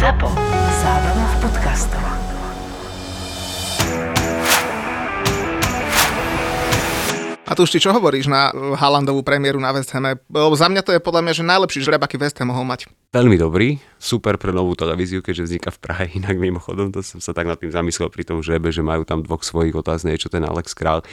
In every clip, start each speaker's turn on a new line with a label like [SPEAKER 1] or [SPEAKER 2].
[SPEAKER 1] ZAPO. Zábrná v podcastov.
[SPEAKER 2] A tu už ty čo hovoríš na Haalandovú premiéru na West Hame? Lebo za mňa to je podľa mňa, že najlepší žreb, aký West Ham mohol mať.
[SPEAKER 3] Veľmi dobrý, super pre novú televíziu, keďže vzniká v Prahe, inak mimochodom, to som sa tak nad tým zamyslel pri tom žrebe, že majú tam dvoch svojich otázne, čo ten Alex Král.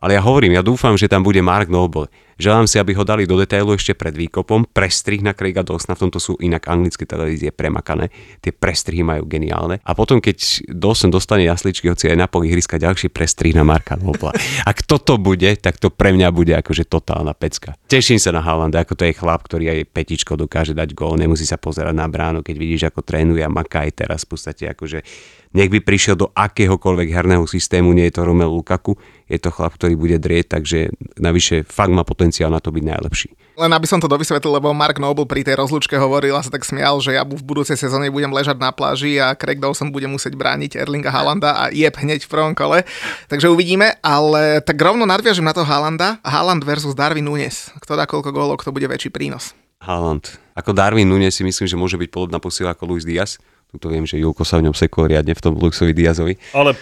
[SPEAKER 3] Ale ja hovorím, ja dúfam, že tam bude Mark Noble. Želám si, aby ho dali do detailu ešte pred výkopom. Prestrih na Craiga Dawsona, v tomto sú inak anglické televízie premakané. Tie prestrihy majú geniálne. A potom, keď Dawson dostane jasličky, hoci aj na pol ihriska, ďalší prestrih na Marka Nobla. Ak toto bude, tak to pre mňa bude akože totálna pecka. Teším sa na Haalanda, ako to je chlap, ktorý aj petičko dokáže dať gól, nemusí sa pozerať na bránu, keď vidíš, ako trénuje a maká aj teraz v podstate akože nech by prišiel do akéhokoľvek herného systému, nie je to Romelu Lukaku, je to chlap, ktorý bude drieť, takže navyše fakt má potenciál na to byť najlepší.
[SPEAKER 2] Len aby som to dovysvetlil, lebo Mark Noble pri tej rozlúčke hovoril a sa tak smial, že ja v budúcej sezóne budem ležať na pláži a Craig Dawson bude musieť brániť Erlinga Haalanda a jeb hneď v prvom kole. Takže uvidíme, ale tak rovno nadviažem na to Haalanda. Haaland versus Darwin Nunes. Kto dá koľko gólov, kto bude väčší prínos?
[SPEAKER 3] Haaland. Ako Darwin Nunes si myslím, že môže byť podobná posiela ako Luis Diaz Tuto viem, že Julko sa v ňom sekol riadne v tom Luxovi Diazovi.
[SPEAKER 4] Ale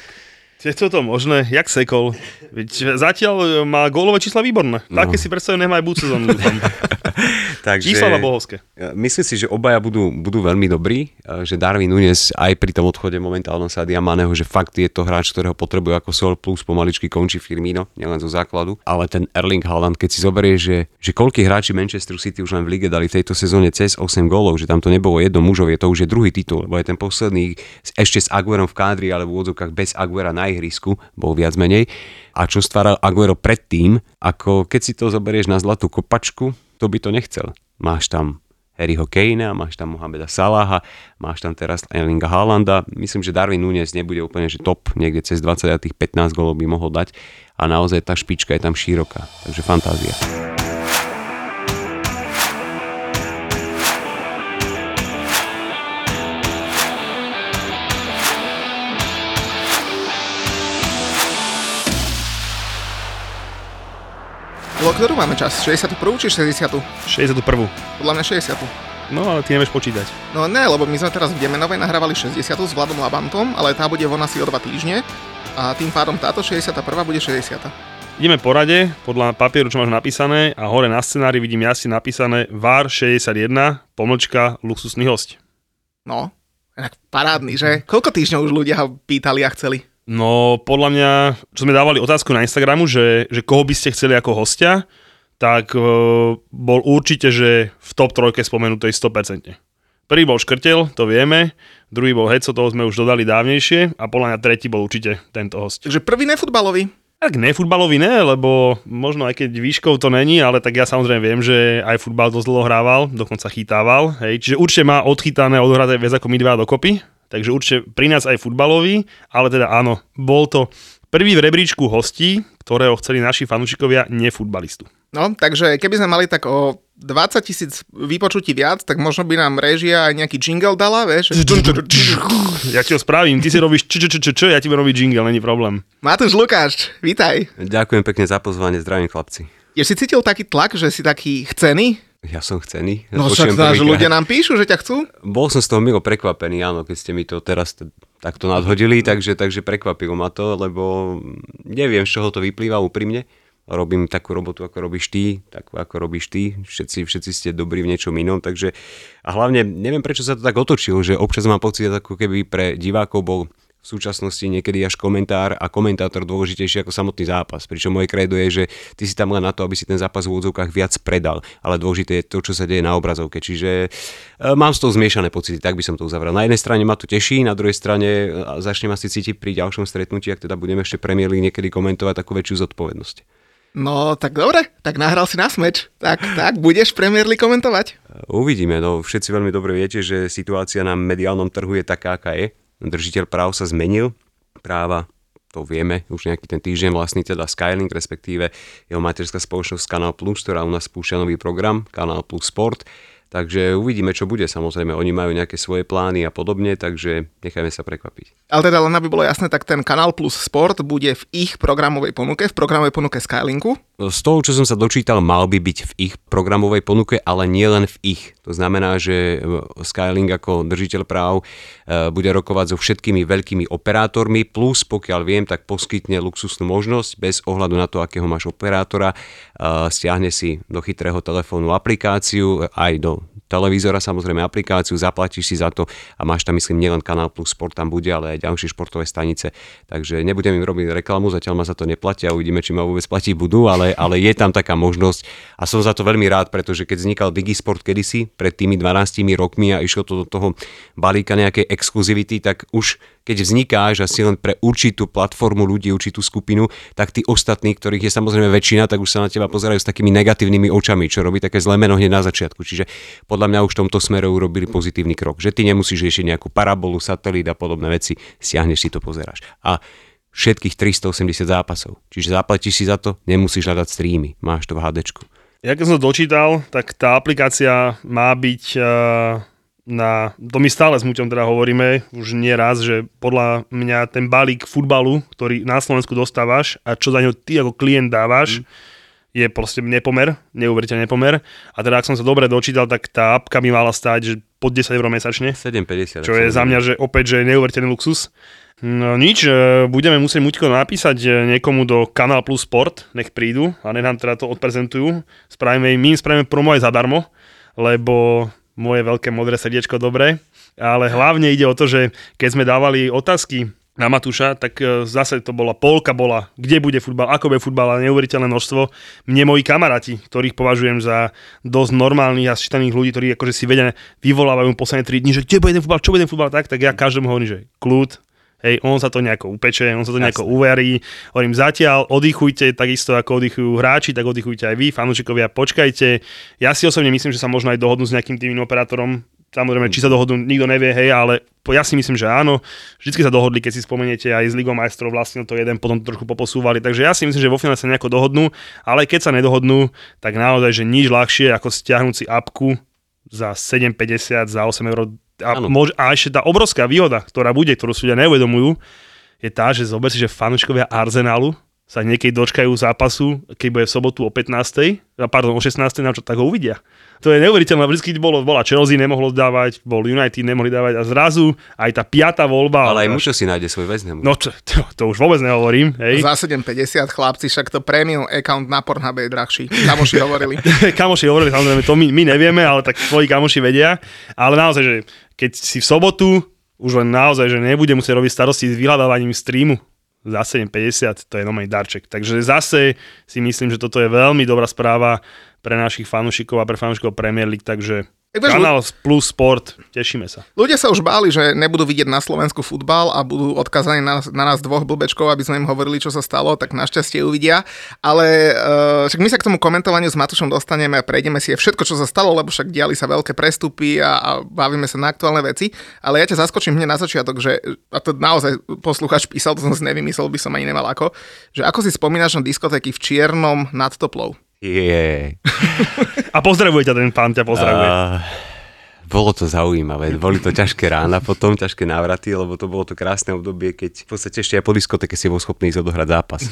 [SPEAKER 4] je to možné? Jak sekol? Veď zatiaľ má gólové čísla výborné. No. Také si predstavujem, nemá aj budúcu sezónu. Takže, Čísla na bohovské.
[SPEAKER 3] Myslím si, že obaja budú, budú veľmi dobrí, že Darwin Nunes aj pri tom odchode momentálnom sa Maného, že fakt je to hráč, ktorého potrebuje ako sol plus pomaličky končí Firmino, nielen zo základu, ale ten Erling Haaland, keď si zoberie, že, že koľký hráči Manchester City už len v lige dali v tejto sezóne cez 8 gólov, že tam to nebolo jedno mužov, je to už je druhý titul, lebo je ten posledný ešte s Aguerom v kádri, ale v úvodzovkách bez Aguera na ihrisku, bol viac menej. A čo stváral Aguero predtým, ako keď si to zoberieš na zlatú kopačku, kto by to nechcel? Máš tam Harryho Kanea, máš tam Mohameda Salaha, máš tam teraz Erlinga Haalanda. Myslím, že Darwin Nunes nebude úplne že top, niekde cez 20 a tých 15 golov by mohol dať a naozaj tá špička je tam široká, takže fantázia.
[SPEAKER 2] Lebo ktorú máme čas? 61. či 60.
[SPEAKER 4] 61.
[SPEAKER 2] Podľa mňa 60.
[SPEAKER 4] No ale ty nevieš počítať.
[SPEAKER 2] No ne, lebo my sme teraz v Demenovej nahrávali 60 s Vladom Labantom, ale tá bude von asi o 2 týždne a tým pádom táto 61. bude 60.
[SPEAKER 4] Ideme po rade, podľa papieru, čo máš napísané a hore na scenári vidím jasne napísané VAR 61, pomlčka, luxusný host.
[SPEAKER 2] No, tak parádny, že? Koľko týždňov už ľudia pýtali a chceli?
[SPEAKER 4] No, podľa mňa, čo sme dávali otázku na Instagramu, že, že koho by ste chceli ako hostia, tak e, bol určite, že v top trojke spomenutej 100%. Prvý bol Škrtel, to vieme, druhý bol Heco, toho sme už dodali dávnejšie a podľa mňa tretí bol určite tento host.
[SPEAKER 2] Takže prvý nefutbalový?
[SPEAKER 4] Tak nefutbalový ne, lebo možno aj keď výškov to není, ale tak ja samozrejme viem, že aj futbal dosť dlho hrával, dokonca chytával. Hej. Čiže určite má odchytané odohraté viac ako my dva dokopy takže určite pri nás aj futbalový, ale teda áno, bol to prvý v rebríčku hostí, ktorého chceli naši fanúšikovia nefutbalistu.
[SPEAKER 2] No, takže keby sme mali tak o 20 tisíc vypočutí viac, tak možno by nám režia aj nejaký jingle dala, vieš?
[SPEAKER 4] Ja ti ho spravím, ty si robíš č, č, č, č, ja ti robím jingle, není problém.
[SPEAKER 2] Matúš Lukáš, vítaj.
[SPEAKER 3] Ďakujem pekne za pozvanie, zdravím chlapci.
[SPEAKER 2] Je si cítil taký tlak, že si taký chcený?
[SPEAKER 3] Ja som chcený.
[SPEAKER 2] No však že ľudia nám píšu, že ťa chcú?
[SPEAKER 3] Bol som z toho milo prekvapený, áno, keď ste mi to teraz t- takto nadhodili, takže, takže prekvapilo ma to, lebo neviem, z čoho to vyplýva úprimne. Robím takú robotu, ako robíš ty, takú, ako robíš ty. Všetci, všetci ste dobrí v niečom inom, takže a hlavne neviem, prečo sa to tak otočilo, že občas mám pocit, ako keby pre divákov bol v súčasnosti niekedy až komentár a komentátor dôležitejší ako samotný zápas. Pričom moje kredo je, že ty si tam len na to, aby si ten zápas v úvodzovkách viac predal, ale dôležité je to, čo sa deje na obrazovke. Čiže e, mám z toho zmiešané pocity, tak by som to uzavrel. Na jednej strane ma to teší, na druhej strane e, začnem asi cítiť pri ďalšom stretnutí, ak teda budeme ešte premiérli niekedy komentovať takú väčšiu zodpovednosť.
[SPEAKER 2] No, tak dobre, tak nahral si na smeč. Tak, tak, budeš Premier komentovať?
[SPEAKER 3] Uvidíme, no všetci veľmi dobre viete, že situácia na mediálnom trhu je taká, aká je držiteľ práv sa zmenil, práva to vieme, už nejaký ten týždeň vlastný teda Skylink, respektíve jeho materská spoločnosť Kanal Plus, ktorá u nás spúšťa nový program, Kanal Plus Sport, Takže uvidíme, čo bude. Samozrejme, oni majú nejaké svoje plány a podobne, takže nechajme sa prekvapiť.
[SPEAKER 2] Ale teda len aby bolo jasné, tak ten Kanál Plus Sport bude v ich programovej ponuke, v programovej ponuke Skylinku.
[SPEAKER 3] Z toho, čo som sa dočítal, mal by byť v ich programovej ponuke, ale nie len v ich. To znamená, že e, Skylink ako držiteľ práv e, bude rokovať so všetkými veľkými operátormi, plus pokiaľ viem, tak poskytne luxusnú možnosť bez ohľadu na to, akého máš operátora, e, stiahne si do chytrého telefónu aplikáciu, aj do televízora samozrejme aplikáciu, zaplatíš si za to a máš tam myslím nielen Kanál Plus Sport tam bude, ale aj ďalšie športové stanice. Takže nebudem im robiť reklamu, zatiaľ ma za to neplatia, uvidíme, či ma vôbec platiť budú, ale, ale je tam taká možnosť a som za to veľmi rád, pretože keď vznikal Digisport kedysi, pred tými 12 rokmi a išlo to do toho balíka nejakej exkluzivity, tak už keď vznikáš si len pre určitú platformu ľudí, určitú skupinu, tak tí ostatní, ktorých je samozrejme väčšina, tak už sa na teba pozerajú s takými negatívnymi očami, čo robí také zlé meno hneď na začiatku. Čiže podľa mňa už v tomto smere urobili pozitívny krok, že ty nemusíš riešiť nejakú parabolu, satelít a podobné veci, stiahneš si to, pozeráš. A všetkých 380 zápasov. Čiže zaplatíš si za to, nemusíš hľadať streamy, máš to v HD.
[SPEAKER 4] Ja keď som to dočítal, tak tá aplikácia má byť uh na, to my stále s Muťom teda hovoríme už nie raz, že podľa mňa ten balík futbalu, ktorý na Slovensku dostávaš a čo za ňo ty ako klient dávaš, mm. je proste nepomer, neuveriteľný nepomer. A teda ak som sa dobre dočítal, tak tá apka mi mala stáť že pod 10 eur mesačne.
[SPEAKER 3] 7,50.
[SPEAKER 4] Čo je za mňa, že opäť, že neuveriteľný luxus. No nič, e, budeme musieť Muťko napísať e, niekomu do Kanál Plus Sport, nech prídu a nech nám teda to odprezentujú. Spravíme im, my im spravíme promo aj zadarmo, lebo moje veľké modré srdiečko dobre, ale hlavne ide o to, že keď sme dávali otázky na Matúša, tak e, zase to bola polka bola, kde bude futbal, ako bude futbal a neuveriteľné množstvo. Mne moji kamaráti, ktorých považujem za dosť normálnych a sčítaných ľudí, ktorí akože si vedia, vyvolávajú posledné 3 dní, že kde bude ten futbal, čo bude ten futbal, tak, tak ja každému hovorím, že kľud, Hej, on sa to nejako upeče, on sa to nejako Jasne. uverí. Hovorím, zatiaľ oddychujte takisto ako oddychujú hráči, tak oddychujte aj vy, fanúšikovia, počkajte. Ja si osobne myslím, že sa možno aj dohodnú s nejakým tým operátorom. Samozrejme, či sa dohodnú, nikto nevie, hej, ale ja si myslím, že áno. Vždycky sa dohodli, keď si spomeniete aj s Ligou majstrov, vlastne to jeden potom to trochu poposúvali. Takže ja si myslím, že vo finále sa nejako dohodnú, ale keď sa nedohodnú, tak naozaj, že nič ľahšie ako stiahnuť si apku za 7,50, za 8 eur a, môž, a ešte tá obrovská výhoda, ktorá bude, ktorú si ľudia neuvedomujú, je tá, že zober si, že fanúškovia Arsenalu sa niekedy dočkajú zápasu, keď bude v sobotu o 15. pardon, o 16. na čo tak ho uvidia. To je neuveriteľné, vždy bolo, bola Chelsea, nemohlo dávať, bol United, nemohli dávať a zrazu aj tá piata voľba.
[SPEAKER 3] Ale aj Mušo si nájde svoj väznem.
[SPEAKER 4] No to, to, to, už vôbec nehovorím. Hej.
[SPEAKER 2] Za 7,50 chlapci, však to premium account na Pornhub je drahší. Kamoši hovorili.
[SPEAKER 4] kamoši hovorili, samozrejme, to my, my nevieme, ale tak tvoji kamoši vedia. Ale naozaj, že keď si v sobotu, už len naozaj, že nebude musieť robiť starosti s vyhľadávaním streamu, za 7,50 to je normálny darček. Takže zase si myslím, že toto je veľmi dobrá správa pre našich fanúšikov a pre fanúšikov Premier League, takže tak vieš, Kanál plus sport, tešíme sa.
[SPEAKER 2] Ľudia sa už báli, že nebudú vidieť na Slovensku futbal a budú odkazaní na, na nás dvoch blbečkov, aby sme im hovorili, čo sa stalo, tak našťastie uvidia. Ale uh, však my sa k tomu komentovaniu s Matušom dostaneme a prejdeme si všetko, čo sa stalo, lebo však diali sa veľké prestupy a, a bavíme sa na aktuálne veci. Ale ja ťa zaskočím hneď na začiatok, že, a to naozaj posluchač písal, to som si nevymyslel, by som ani nemal ako, že ako si spomínaš na diskotéky v čiernom nad toplou?
[SPEAKER 3] Yeah.
[SPEAKER 4] A pozdravuje ťa ten pán, ťa pozdravuje. Uh,
[SPEAKER 3] bolo to zaujímavé, boli to ťažké rána potom, ťažké návraty, lebo to bolo to krásne obdobie, keď v podstate ešte aj po diskoteke si bol schopný ísť odohrať zápas.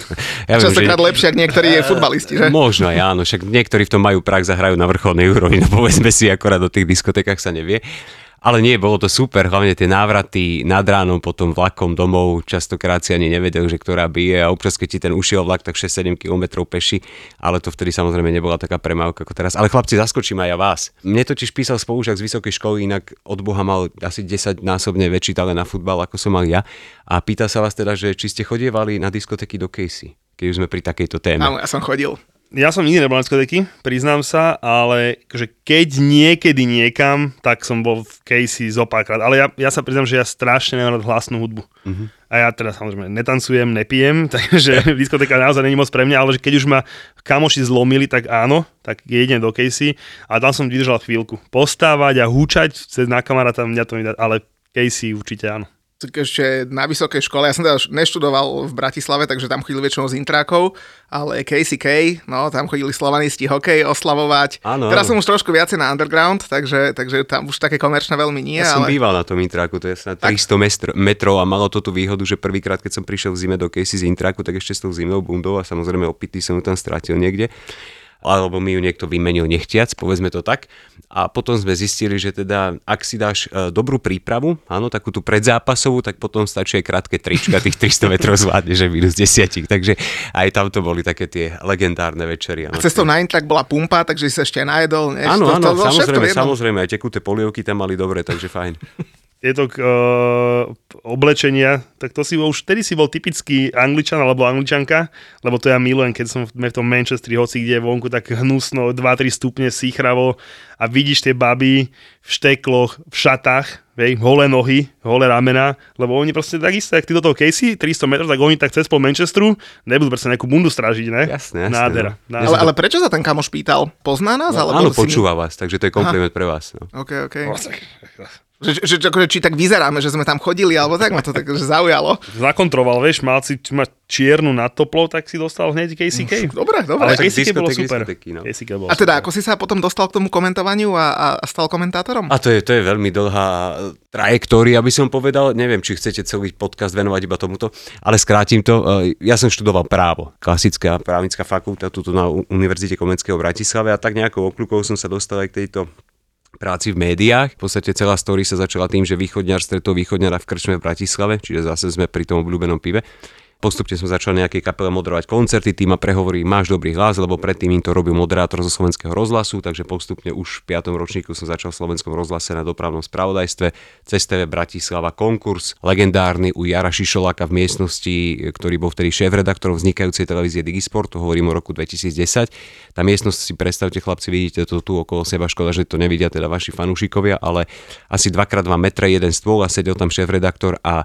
[SPEAKER 2] Ja Častokrát že... lepšie, ako niektorí je futbalisti, že?
[SPEAKER 3] Možno aj áno, však niektorí v tom majú prax a hrajú na vrcholnej úrovni, no povedzme si, akorát do tých diskotekách sa nevie. Ale nie, bolo to super, hlavne tie návraty nad ránom, potom vlakom domov, častokrát si ani nevedel, že ktorá bije a občas, keď ti ten ušiel vlak, tak 6-7 km peši, ale to vtedy samozrejme nebola taká premávka ako teraz. Ale chlapci, zaskočím aj ja vás. Mne totiž písal spolužak z vysokej školy, inak od Boha mal asi 10 násobne väčší talent na futbal, ako som mal ja. A pýta sa vás teda, že či ste chodievali na diskotéky do Casey, keď už sme pri takejto téme.
[SPEAKER 2] Áno, ja som chodil
[SPEAKER 4] ja som nikdy nebol na diskotéky, priznám sa, ale že keď niekedy niekam, tak som bol v Casey zo párkrát. Ale ja, ja sa priznám, že ja strašne nemám hlasnú hudbu. Uh-huh. A ja teda samozrejme netancujem, nepijem, takže diskotéka naozaj není moc pre mňa, ale že keď už ma kamoši zlomili, tak áno, tak jedem do Casey a tam som vydržal chvíľku. Postávať a húčať cez na kamaráta, mňa to nedá, ale Casey určite áno.
[SPEAKER 2] Tak ešte na vysokej škole, ja som teda neštudoval v Bratislave, takže tam chodili väčšinou z intrákov, ale KCK, no tam chodili slovanisti hokej oslavovať.
[SPEAKER 3] Áno,
[SPEAKER 2] Teraz som už trošku viacej na underground, takže, takže tam už také komerčné veľmi nie,
[SPEAKER 3] Ja som
[SPEAKER 2] ale...
[SPEAKER 3] býval na tom intráku, to je snad 300 metr- metrov a malo to tú výhodu, že prvýkrát, keď som prišiel v zime do Casey z intráku, tak ešte s tou zimnou bundou a samozrejme opitý som ju tam strátil niekde alebo mi ju niekto vymenil nechtiac, povedzme to tak. A potom sme zistili, že teda ak si dáš e, dobrú prípravu, áno, takú tú predzápasovú, tak potom stačí aj krátke trička, tých 300 metrov zvládne, že minus 10. Takže aj tam to boli také tie legendárne večery.
[SPEAKER 2] A cestou na intrak bola pumpa, takže sa ešte najedol.
[SPEAKER 3] Áno,
[SPEAKER 2] To- to
[SPEAKER 3] áno,
[SPEAKER 2] v
[SPEAKER 3] samozrejme, samozrejme, aj tekuté polievky tam mali dobre, takže fajn.
[SPEAKER 4] tieto uh, oblečenia, tak to si bol, už vtedy si bol typický angličan alebo angličanka, lebo to ja milujem, keď som v v tom Manchestri, hoci kde je vonku tak hnusno, 2-3 stupne, síchravo a vidíš tie baby v štekloch, v šatách, vej, holé nohy, holé ramena, lebo oni proste takisto, ak ty do toho Casey, 300 metrov, tak oni tak cez pol Manchesteru nebudú proste nejakú bundu strážiť, ne?
[SPEAKER 3] Jasné, jasné,
[SPEAKER 4] Nádhera.
[SPEAKER 3] no.
[SPEAKER 4] nádhera.
[SPEAKER 2] Ale, ale prečo sa ten kamoš pýtal? Pozná nás? alebo
[SPEAKER 3] Áno, počúva vás, takže to je kompliment pre vás. No.
[SPEAKER 2] OK, OK.
[SPEAKER 4] No, tak-
[SPEAKER 2] Že, že, že, akože, či tak vyzeráme, že sme tam chodili, alebo tak ma to tak že zaujalo.
[SPEAKER 4] Zakontroval, vieš, mal si ma čiernu nad toplou, tak si dostal hneď KCK.
[SPEAKER 2] Dobre, dobre.
[SPEAKER 4] Ale KCK bolo super.
[SPEAKER 3] no.
[SPEAKER 4] KCK bolo
[SPEAKER 2] A teda,
[SPEAKER 4] super.
[SPEAKER 2] ako si sa potom dostal k tomu komentovaniu a, a, a stal komentátorom?
[SPEAKER 3] A to je, to je veľmi dlhá trajektória, by som povedal. Neviem, či chcete celý podcast venovať iba tomuto, ale skrátim to. E, Ja som študoval právo, klasická právnická fakulta tuto na Univerzite Komenského v Bratislave a tak nejakou okľukou som sa dostal aj k tejto práci v médiách. V podstate celá story sa začala tým, že východňar stretol východňara v krčme v Bratislave, čiže zase sme pri tom obľúbenom pive. Postupne som začal nejakej kapele moderovať koncerty, tým ma prehovorí, máš dobrý hlas, lebo predtým im to robil moderátor zo slovenského rozhlasu, takže postupne už v 5. ročníku som začal v slovenskom rozhlase na dopravnom spravodajstve, cez TV Bratislava konkurs, legendárny u Jara Šišoláka v miestnosti, ktorý bol vtedy šéf-redaktorom vznikajúcej televízie Digisport, to hovorím o roku 2010. Tá miestnosť si predstavte, chlapci, vidíte to tu okolo seba, škoda, že to nevidia teda vaši fanúšikovia, ale asi 2x2 metre jeden stôl a sedel tam šéf-redaktor a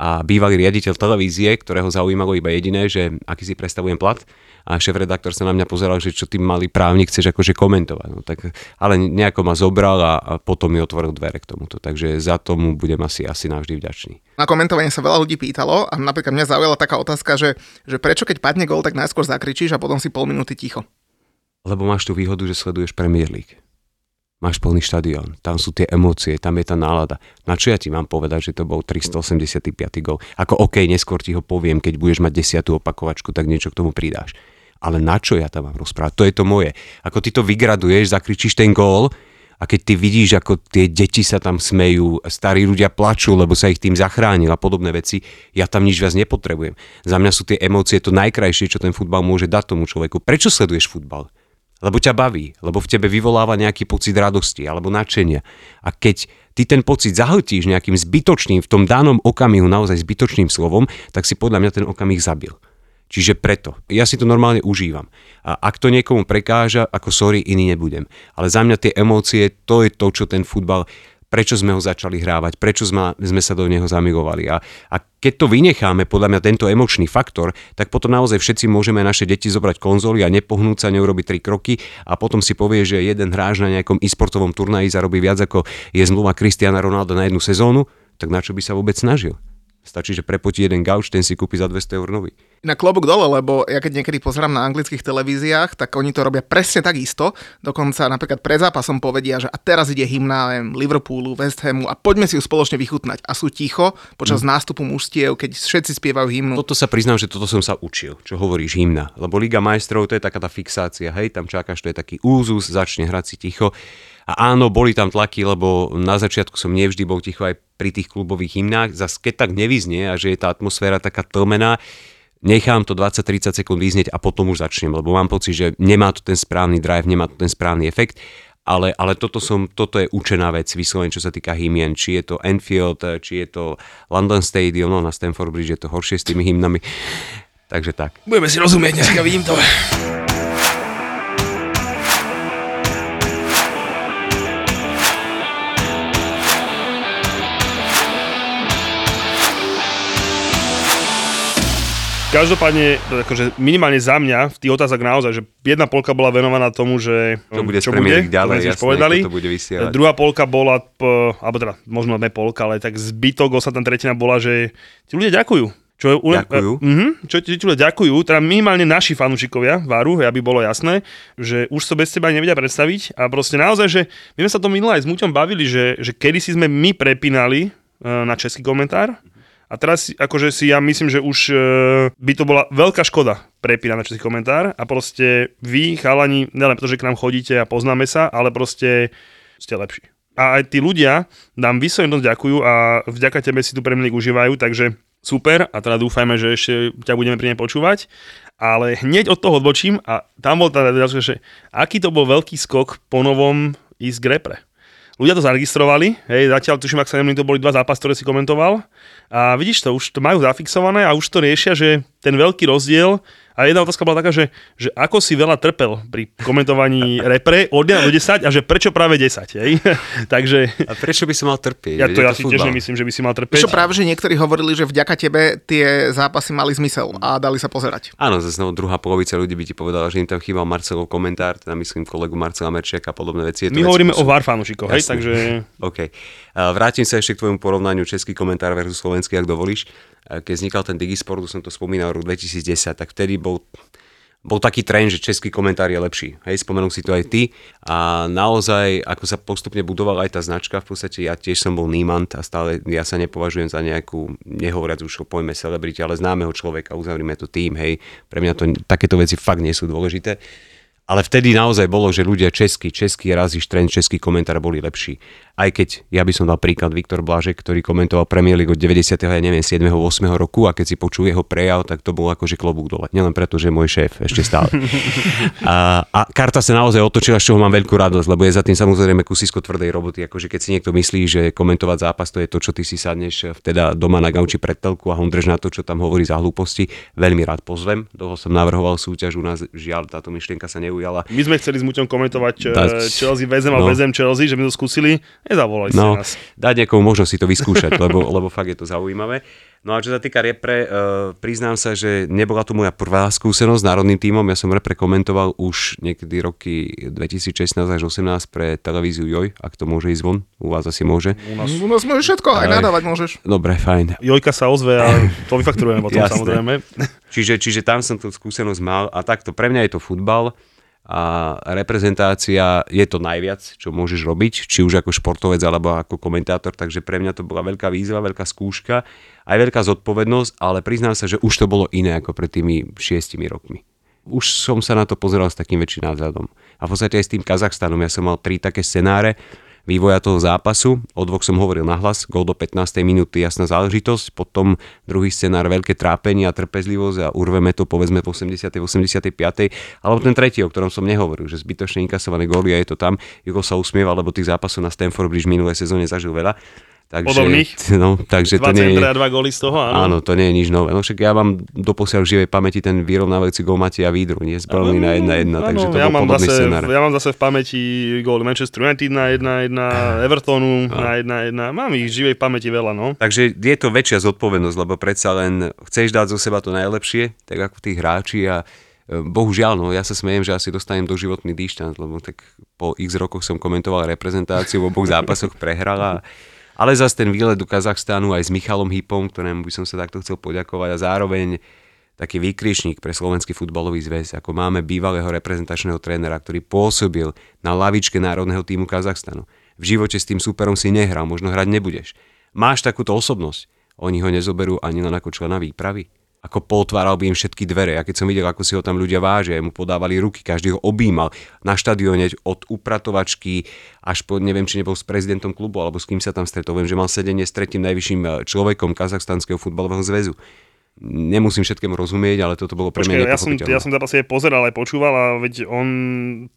[SPEAKER 3] a bývalý riaditeľ televízie, ktorého zaujímalo iba jediné, že aký si predstavujem plat a šéf-redaktor sa na mňa pozeral, že čo ty malý právnik chceš akože komentovať. No, tak, ale nejako ma zobral a, a potom mi otvoril dvere k tomuto, takže za tomu budem asi, asi navždy vďačný.
[SPEAKER 2] Na komentovanie sa veľa ľudí pýtalo a napríklad mňa zaujala taká otázka, že, že prečo keď padne gol, tak najskôr zakričíš a potom si pol minúty ticho.
[SPEAKER 3] Lebo máš tú výhodu, že sleduješ Premier League. Máš plný štadión, tam sú tie emócie, tam je tá nálada. Na čo ja ti mám povedať, že to bol 385. gol? Ako OK, neskôr ti ho poviem, keď budeš mať desiatú opakovačku, tak niečo k tomu pridáš. Ale na čo ja tam mám rozprávať? To je to moje. Ako ty to vygraduješ, zakričíš ten gól a keď ty vidíš, ako tie deti sa tam smejú, starí ľudia plačú, lebo sa ich tým zachránil a podobné veci, ja tam nič viac nepotrebujem. Za mňa sú tie emócie to najkrajšie, čo ten futbal môže dať tomu človeku. Prečo sleduješ futbal? Lebo ťa baví, lebo v tebe vyvoláva nejaký pocit radosti alebo nadšenia. A keď ty ten pocit zahltíš nejakým zbytočným, v tom danom okamihu naozaj zbytočným slovom, tak si podľa mňa ten okamih zabil. Čiže preto. Ja si to normálne užívam. A ak to niekomu prekáža, ako sorry, iný nebudem. Ale za mňa tie emócie, to je to, čo ten futbal prečo sme ho začali hrávať, prečo sme, sme sa do neho zamilovali. A, a keď to vynecháme, podľa mňa tento emočný faktor, tak potom naozaj všetci môžeme naše deti zobrať konzoly a nepohnúť sa, neurobiť tri kroky a potom si povie, že jeden hráč na nejakom e-sportovom turnaji zarobí viac ako je zmluva Cristiana Ronaldo na jednu sezónu, tak na čo by sa vôbec snažil? Stačí, že prepotí jeden gauč, ten si kúpi za 200 eur nový.
[SPEAKER 2] Na klobúk dole, lebo ja keď niekedy pozerám na anglických televíziách, tak oni to robia presne takisto. Dokonca napríklad pred zápasom povedia, že a teraz ide hymna neviem, Liverpoolu, West Hamu a poďme si ju spoločne vychutnať. A sú ticho počas mm. nástupu mužstiev, keď všetci spievajú hymnu.
[SPEAKER 3] Toto sa priznám, že toto som sa učil, čo hovoríš hymna. Lebo Liga majstrov to je taká tá fixácia, hej, tam čakáš, to je taký úzus, začne hrať si ticho. A áno, boli tam tlaky, lebo na začiatku som nevždy bol ticho aj pri tých klubových hymnách. Zas keď tak nevyznie a že je tá atmosféra taká tlmená, nechám to 20-30 sekúnd vyznieť a potom už začnem, lebo mám pocit, že nemá to ten správny drive, nemá to ten správny efekt. Ale, ale toto, som, toto je učená vec, vyslovene, čo sa týka hymien. Či je to Enfield, či je to London Stadium, no na Stamford Bridge je to horšie s tými hymnami. Takže tak.
[SPEAKER 4] Budeme si rozumieť dneska, vidím to. Každopádne, akože minimálne za mňa, v tých otázok naozaj, že jedna polka bola venovaná tomu, že
[SPEAKER 3] To bude
[SPEAKER 4] čo bude,
[SPEAKER 3] ďalej,
[SPEAKER 4] to si
[SPEAKER 3] jasné,
[SPEAKER 4] povedali.
[SPEAKER 3] to bude vysielať.
[SPEAKER 4] Druhá polka bola, alebo teda možno ne polka, ale tak zbytok, ostatná tretina bola, že ti ľudia ďakujú. Čo, je u-
[SPEAKER 3] Ďakujú?
[SPEAKER 4] Mhm, čo ti ľudia ďakujú, teda minimálne naši fanúšikovia, Váru, aby bolo jasné, že už to bez teba nevedia predstaviť a proste naozaj, že my sme sa to minule aj s Muťom bavili, že, že kedysi sme my prepínali e, na český komentár a teraz akože si ja myslím, že už e, by to bola veľká škoda prepínať na český komentár a proste vy, chalani, nielen preto, že k nám chodíte a poznáme sa, ale proste ste lepší. A aj tí ľudia nám vyslovene dosť ďakujú a vďaka tebe si tu Premier užívajú, takže super a teda dúfajme, že ešte ťa budeme pri nej počúvať. Ale hneď od toho odbočím a tam bol teda, že aký to bol veľký skok po novom ísť k repre. Ľudia to zaregistrovali, hej, zatiaľ tuším, ak sa nemýlim, to boli dva zápasy, ktoré si komentoval. A vidíš to, už to majú zafixované a už to riešia, že ten veľký rozdiel a jedna otázka bola taká, že, že ako si veľa trpel pri komentovaní repre od 1 do 10 a že prečo práve 10, hej? Takže
[SPEAKER 3] A prečo by som mal trpieť?
[SPEAKER 4] ja to ja si tiež nemyslím, že by si mal
[SPEAKER 2] Vieš
[SPEAKER 4] trpeť.
[SPEAKER 2] čo, práve, že niektorí hovorili, že vďaka tebe tie zápasy mali zmysel a dali sa pozerať.
[SPEAKER 3] Áno, zase druhá polovica ľudí by ti povedala, že im tam chýbal Marcelov komentár, teda myslím kolegu Marcela Merčiaka a podobné veci. Je to
[SPEAKER 4] My
[SPEAKER 3] vec
[SPEAKER 4] hovoríme o. VAR fanúšikoch, hej, takže
[SPEAKER 3] OK. Vrátim sa ešte k tvojmu porovnaniu český komentár versus slovenský, ak dovolíš. Keď vznikal ten Digisport, som to spomínal, rok 2010, tak vtedy bol bol taký trend, že český komentár je lepší. Hej, spomenul si to aj ty. A naozaj, ako sa postupne budovala aj tá značka, v podstate ja tiež som bol Niemant a stále ja sa nepovažujem za nejakú, nehovoriac už o pojme celebrity, ale známeho človeka, uzavrime to tým, hej. Pre mňa to, takéto veci fakt nie sú dôležité. Ale vtedy naozaj bolo, že ľudia český, český razíš trend, český komentár boli lepší. Aj keď, ja by som dal príklad Viktor Blažek, ktorý komentoval Premier League od 90. ja neviem, 7. 8. roku a keď si počul jeho prejav, tak to bolo akože klobúk dole. Nielen preto, že môj šéf, ešte stále. a, a karta sa naozaj otočila, z čoho mám veľkú radosť, lebo je za tým samozrejme kusisko tvrdej roboty. Akože keď si niekto myslí, že komentovať zápas to je to, čo ty si sadneš teda doma na gauči pred telku a hundreš na to, čo tam hovorí za hlúposti, veľmi rád pozvem. Toho som navrhoval súťaž u nás, žiaľ, táto myšlienka sa neujala.
[SPEAKER 4] my sme chceli s Muťom komentovať uh, Chelsea väzem a
[SPEAKER 3] no.
[SPEAKER 4] väzem Chelsea, že by to skúsili, nezavolali ste
[SPEAKER 3] No,
[SPEAKER 4] nás.
[SPEAKER 3] dať niekomu možnosť si to vyskúšať, lebo, lebo fakt je to zaujímavé. No a čo sa týka repre, uh, priznám sa, že nebola to moja prvá skúsenosť s národným tímom. Ja som repre komentoval už niekedy roky 2016 až 2018 pre televíziu Joj, ak to môže ísť von. U vás asi môže.
[SPEAKER 2] U nás môžeš všetko, aj
[SPEAKER 3] Aj.
[SPEAKER 2] nadávať môžeš.
[SPEAKER 3] Dobre, fajn.
[SPEAKER 4] Jojka sa ozve a to vyfakturujeme potom samozrejme.
[SPEAKER 3] Čiže, čiže tam som tú skúsenosť mal a takto pre mňa je to futbal a reprezentácia je to najviac, čo môžeš robiť, či už ako športovec alebo ako komentátor, takže pre mňa to bola veľká výzva, veľká skúška, aj veľká zodpovednosť, ale priznám sa, že už to bolo iné ako pred tými šiestimi rokmi. Už som sa na to pozeral s takým väčším názadom. A v podstate aj s tým Kazachstanom, ja som mal tri také scenáre, vývoja toho zápasu. O dvoch som hovoril nahlas, gol do 15. minúty, jasná záležitosť, potom druhý scenár, veľké trápenie a trpezlivosť a urveme to povedzme v 80. 85. Alebo ten tretí, o ktorom som nehovoril, že zbytočne inkasované góly a je to tam. Jugo sa usmieva, lebo tých zápasov na Stanford Bridge minulé sezóne zažil veľa. Takže,
[SPEAKER 4] Podobných?
[SPEAKER 3] No, takže
[SPEAKER 4] Dva
[SPEAKER 3] to nie
[SPEAKER 4] centra a dva góly z toho, áno.
[SPEAKER 3] Áno, to nie je nič nové. No však ja mám doposiaľ v živej pamäti ten vyrovnávajúci gól Mateja Vídru, nie z Burnley na 1-1, takže to
[SPEAKER 4] ja
[SPEAKER 3] bol
[SPEAKER 4] mám
[SPEAKER 3] podobný
[SPEAKER 4] zase,
[SPEAKER 3] scenár.
[SPEAKER 4] Ja mám zase v pamäti gól Manchester United na 1-1, Evertonu na 1-1. Mám ich v živej pamäti veľa, no.
[SPEAKER 3] Takže je to väčšia zodpovednosť, lebo predsa len chceš dať zo seba to najlepšie, tak ako tí hráči a e, bohužiaľ, no ja sa smejem, že asi dostanem do životný dýšťant, lebo tak po x rokoch som komentoval reprezentáciu, v oboch zápasoch prehrala. Ale zase ten výlet do Kazachstánu aj s Michalom Hypom, ktorému by som sa takto chcel poďakovať a zároveň taký výkričník pre Slovenský futbalový zväz, ako máme bývalého reprezentačného trénera, ktorý pôsobil na lavičke národného týmu Kazachstanu. V živote s tým superom si nehral, možno hrať nebudeš. Máš takúto osobnosť, oni ho nezoberú ani len ako člena výpravy. Ako potváral by im všetky dvere. A keď som videl, ako si ho tam ľudia vážia, mu podávali ruky, každý ho objímal. Na štadióne od upratovačky až po, neviem, či nebol s prezidentom klubu, alebo s kým sa tam stretol. Viem, že mal sedenie s tretím najvyšším eh, človekom Kazachstanského futbalového zväzu. Nemusím všetkému rozumieť, ale toto bolo pre mňa
[SPEAKER 4] ja som, ja som zápasy aj pozeral, aj počúval a veď on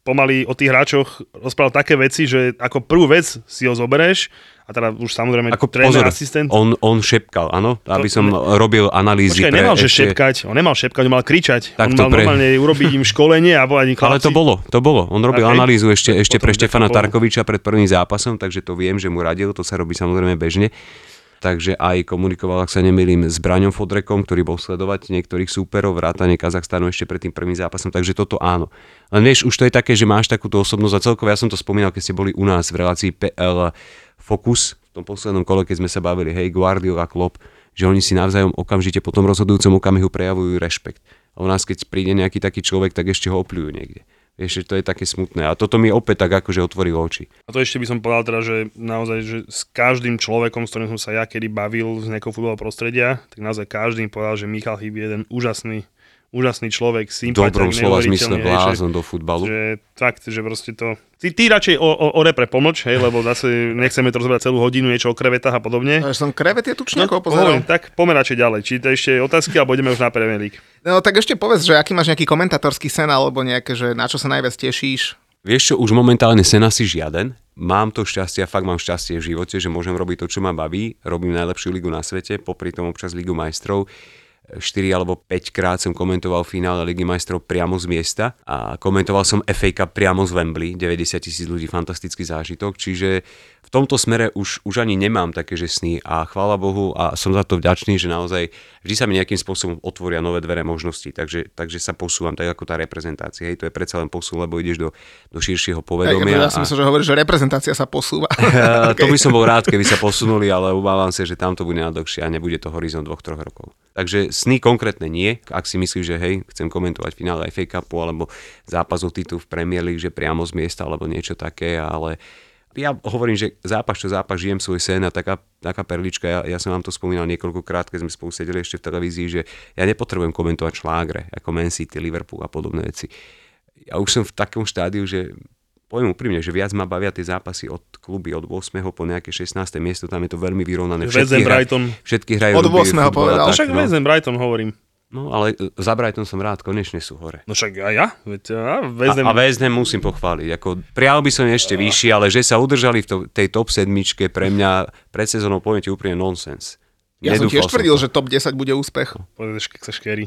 [SPEAKER 4] pomaly o tých hráčoch rozprával také veci, že ako prvú vec si ho zobereš a teda už samozrejme
[SPEAKER 3] Ako
[SPEAKER 4] tréner,
[SPEAKER 3] pozor,
[SPEAKER 4] asistent.
[SPEAKER 3] on, on šepkal, áno, aby
[SPEAKER 4] To-
[SPEAKER 3] som robil analýzy
[SPEAKER 4] Počkaj,
[SPEAKER 3] pre
[SPEAKER 4] nemal že
[SPEAKER 3] ešte...
[SPEAKER 4] šepkať, on nemal šepkať, on mal kričať.
[SPEAKER 3] Tak
[SPEAKER 4] on
[SPEAKER 3] to
[SPEAKER 4] mal
[SPEAKER 3] pre-
[SPEAKER 4] normálne urobiť im školenie a povedať im
[SPEAKER 3] Ale to bolo, to bolo. On robil
[SPEAKER 4] Okay.
[SPEAKER 3] analýzu ešte, ešte
[SPEAKER 4] Potom
[SPEAKER 3] pre Štefana. Tarkoviča pred prvým zápasom, takže to viem, že mu radil, to sa robí samozrejme bežne. Takže aj komunikoval, ak sa nemýlim, s Braňom Fodrekom, ktorý bol sledovať niektorých súperov, vrátane Kazachstanu ešte pred tým prvým zápasom, takže toto áno. Len vieš, už to je také, že máš takúto osobnosť a celkovo, ja som to spomínal, keď ste boli u nás v relácii PL Focus, v tom poslednom kole, keď sme sa bavili, hej, Guardiola, Klopp, že oni si navzájom okamžite po tom rozhodujúcom okamihu prejavujú rešpekt. A u nás, keď príde nejaký taký človek, tak ešte ho opľujú niekde. Vieš, to je také smutné. A toto mi opäť tak akože otvorilo oči.
[SPEAKER 4] A to ešte by som povedal teda, že naozaj, že s každým človekom, s ktorým som sa ja kedy bavil z nejakého futbalového prostredia, tak naozaj každým povedal, že Michal Chyb je jeden úžasný úžasný človek, sympatiak,
[SPEAKER 3] slova zmysle blázon do futbalu.
[SPEAKER 4] že, že fakt, že proste to... Ty, ty radšej o, o, o repre pomlč, hej, lebo zase nechceme to rozbrať celú hodinu, niečo o krevetách a podobne.
[SPEAKER 2] Že som krevety tučníkov
[SPEAKER 4] No,
[SPEAKER 2] pozeral.
[SPEAKER 4] tak poďme radšej ďalej. Či to ešte otázky, alebo ideme už na Premier League.
[SPEAKER 2] No tak ešte povedz, že aký máš nejaký komentatorský sen, alebo nejaké, že na čo sa najviac tešíš.
[SPEAKER 3] Vieš čo, už momentálne sen asi žiaden. Mám to šťastie a fakt mám šťastie v živote, že môžem robiť to, čo ma baví. Robím najlepšiu ligu na svete, popri tom občas ligu majstrov. 4 alebo 5 krát som komentoval finále Ligy majstrov priamo z miesta a komentoval som FA Cup priamo z Wembley, 90 tisíc ľudí, fantastický zážitok, čiže tomto smere už, už ani nemám také, že sny a chvála Bohu a som za to vďačný, že naozaj vždy sa mi nejakým spôsobom otvoria nové dvere možností, takže, takže sa posúvam, tak ako tá reprezentácia, hej, to je predsa len posun, lebo ideš do, do širšieho povedomia.
[SPEAKER 2] ja som myslel, že hovoríš, že reprezentácia sa posúva.
[SPEAKER 3] a... To by som bol rád, keby sa posunuli, ale obávam sa, že tam to bude nadlhšie a nebude to horizont dvoch, troch rokov. Takže sny konkrétne nie, ak si myslíš, že hej, chcem komentovať finále FA Cupu alebo zápas o titul v Premier League, že priamo z miesta alebo niečo také, ale ja hovorím, že zápas čo zápas, žijem svoj sen a taká, taká perlička, ja, ja som vám to spomínal niekoľkokrát, keď sme spolu sedeli ešte v televízii, že ja nepotrebujem komentovať šlágre, ako Man City, Liverpool a podobné veci. Ja už som v takom štádiu, že poviem úprimne, že viac ma bavia tie zápasy od kluby od 8. po nejaké 16. miesto, tam je to veľmi vyrovnané.
[SPEAKER 4] Ham,
[SPEAKER 3] hra-
[SPEAKER 4] Brighton.
[SPEAKER 3] všetky hrajú
[SPEAKER 2] Od
[SPEAKER 3] rugby,
[SPEAKER 2] 8.
[SPEAKER 3] futbal a
[SPEAKER 2] povedal.
[SPEAKER 3] Tak,
[SPEAKER 4] však
[SPEAKER 3] no.
[SPEAKER 4] Brighton hovorím.
[SPEAKER 3] No ale e, za Brighton som rád, konečne sú hore.
[SPEAKER 4] No však aj ja. Veď,
[SPEAKER 3] A,
[SPEAKER 4] Ham,
[SPEAKER 3] a West Ham musím pochváliť. Ako, prijal by som ešte vyšší, ale že sa udržali v to, tej top sedmičke, pre mňa pred sezónou poviem ti úplne nonsens.
[SPEAKER 2] Ja som
[SPEAKER 3] Nedúfal
[SPEAKER 2] tiež tvrdil,
[SPEAKER 3] to.
[SPEAKER 2] že top 10 bude úspech.
[SPEAKER 4] Povedeš, keď sa škerí.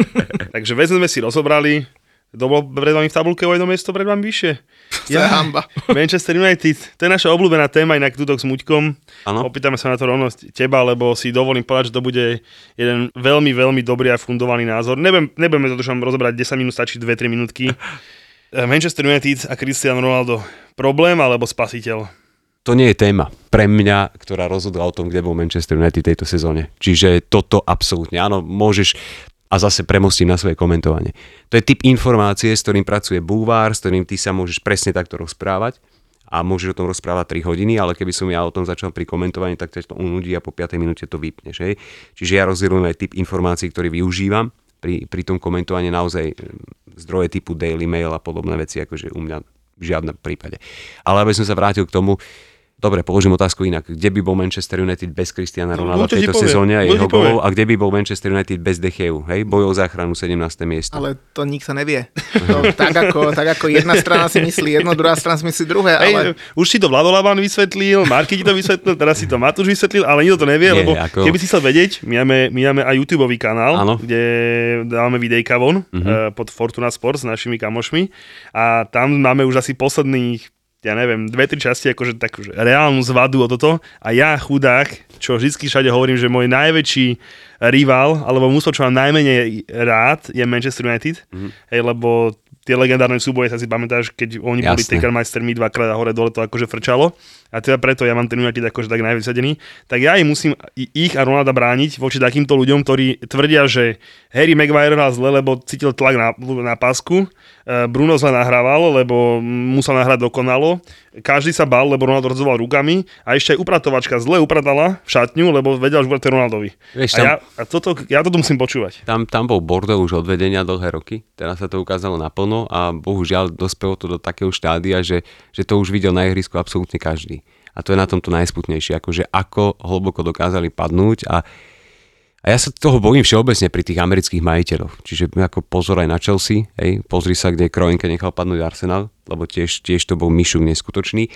[SPEAKER 4] Takže Ham sme si rozobrali. To bolo pred vami v tabulke o jedno miesto pred vami vyššie.
[SPEAKER 2] To je hamba.
[SPEAKER 4] Manchester United, to je naša obľúbená téma, inak túto s Muďkom.
[SPEAKER 3] Áno.
[SPEAKER 4] Opýtame sa na to rovno teba, lebo si dovolím povedať, že to bude jeden veľmi, veľmi dobrý a fundovaný názor. Nebudem, nebudeme to tušom rozobrať 10 minút, stačí 2-3 minútky. Eh, Manchester United a Cristiano Ronaldo. Problém alebo spasiteľ?
[SPEAKER 3] To nie je téma pre mňa, ktorá rozhodla o tom, kde bol Manchester United tejto sezóne. Čiže toto absolútne, áno, môžeš a zase premostím na svoje komentovanie. To je typ informácie, s ktorým pracuje bulvár, s ktorým ty sa môžeš presne takto rozprávať a môžeš o tom rozprávať 3 hodiny, ale keby som ja o tom začal pri komentovaní, tak ťa to unudí a po 5 minúte to vypneš. Hej? Čiže ja rozdielujem aj typ informácií, ktorý využívam pri, pri tom komentovaní naozaj mm, zdroje typu Daily Mail a podobné veci, akože u mňa v žiadnom prípade. Ale aby som sa vrátil k tomu, Dobre, položím otázku inak. Kde by bol Manchester United bez Cristiana
[SPEAKER 4] No,
[SPEAKER 3] Ronalda v tejto
[SPEAKER 4] povie,
[SPEAKER 3] sezóne a jeho golov? A kde by bol Manchester United bez Decheu? Hej, bojov o záchranu 17. miesto.
[SPEAKER 2] Ale to nikto nevie. To, tak, ako, tak ako jedna strana si myslí jedno, druhá strana si myslí druhé,
[SPEAKER 4] Hej,
[SPEAKER 2] ale
[SPEAKER 4] už si to Vlado Laban vysvetlil, Marky ti to vysvetlil, teraz si to Matúš vysvetlil, ale nikto to nevie,
[SPEAKER 3] Nie,
[SPEAKER 4] lebo
[SPEAKER 3] ako-
[SPEAKER 4] keby si chcel vedieť, my máme, my máme aj YouTube kanál,
[SPEAKER 3] Áno.
[SPEAKER 4] kde dávame videjka von
[SPEAKER 3] Mhm.
[SPEAKER 4] uh, pod Fortuna Sports s našimi kamošmi a tam máme už asi posledných ja neviem, dve, tri časti, akože takú že reálnu zvadu o toto. A ja, chudák, čo vždy všade hovorím, že môj najväčší rival, alebo mústvo, čo mám najmenej rád, je Manchester United. Mm-hmm. Hej, lebo tie legendárne súboje sa si pamätáš, keď oni boli
[SPEAKER 3] Jasné.
[SPEAKER 4] Tekermeistermi dvakrát a hore dole to akože frčalo. A teda preto ja mám ten United akože tak najvysadený. Tak ja im musím ich a Ronalda brániť voči takýmto ľuďom, ktorí tvrdia, že Harry Maguire hral zle, lebo cítil tlak na, na pásku. E, Bruno zle nahrával, lebo musel nahrať dokonalo. Každý sa bal, lebo Ronaldo rozhodoval rukami. A ešte aj upratovačka zle upratala v šatňu, lebo vedela, že bude Ronaldovi.
[SPEAKER 3] Vieš,
[SPEAKER 4] a,
[SPEAKER 3] tam-
[SPEAKER 4] ja, a toto, ja toto musím počúvať.
[SPEAKER 3] Tam, tam bol bordel už od vedenia dlhé roky, teraz sa to ukázalo naplno a bohužiaľ dospelo to do takého štádia, že, že to už videl na ihrisku absolútne každý. A to je na tomto najsputnejšie, akože ako hlboko dokázali padnúť a, a ja sa toho bojím všeobecne pri tých amerických majiteľoch. Čiže ako pozor aj na Chelsea, hej, pozri sa, kde Kroenke nechal padnúť Arsenal, lebo tiež, tiež to bol myšuk neskutočný.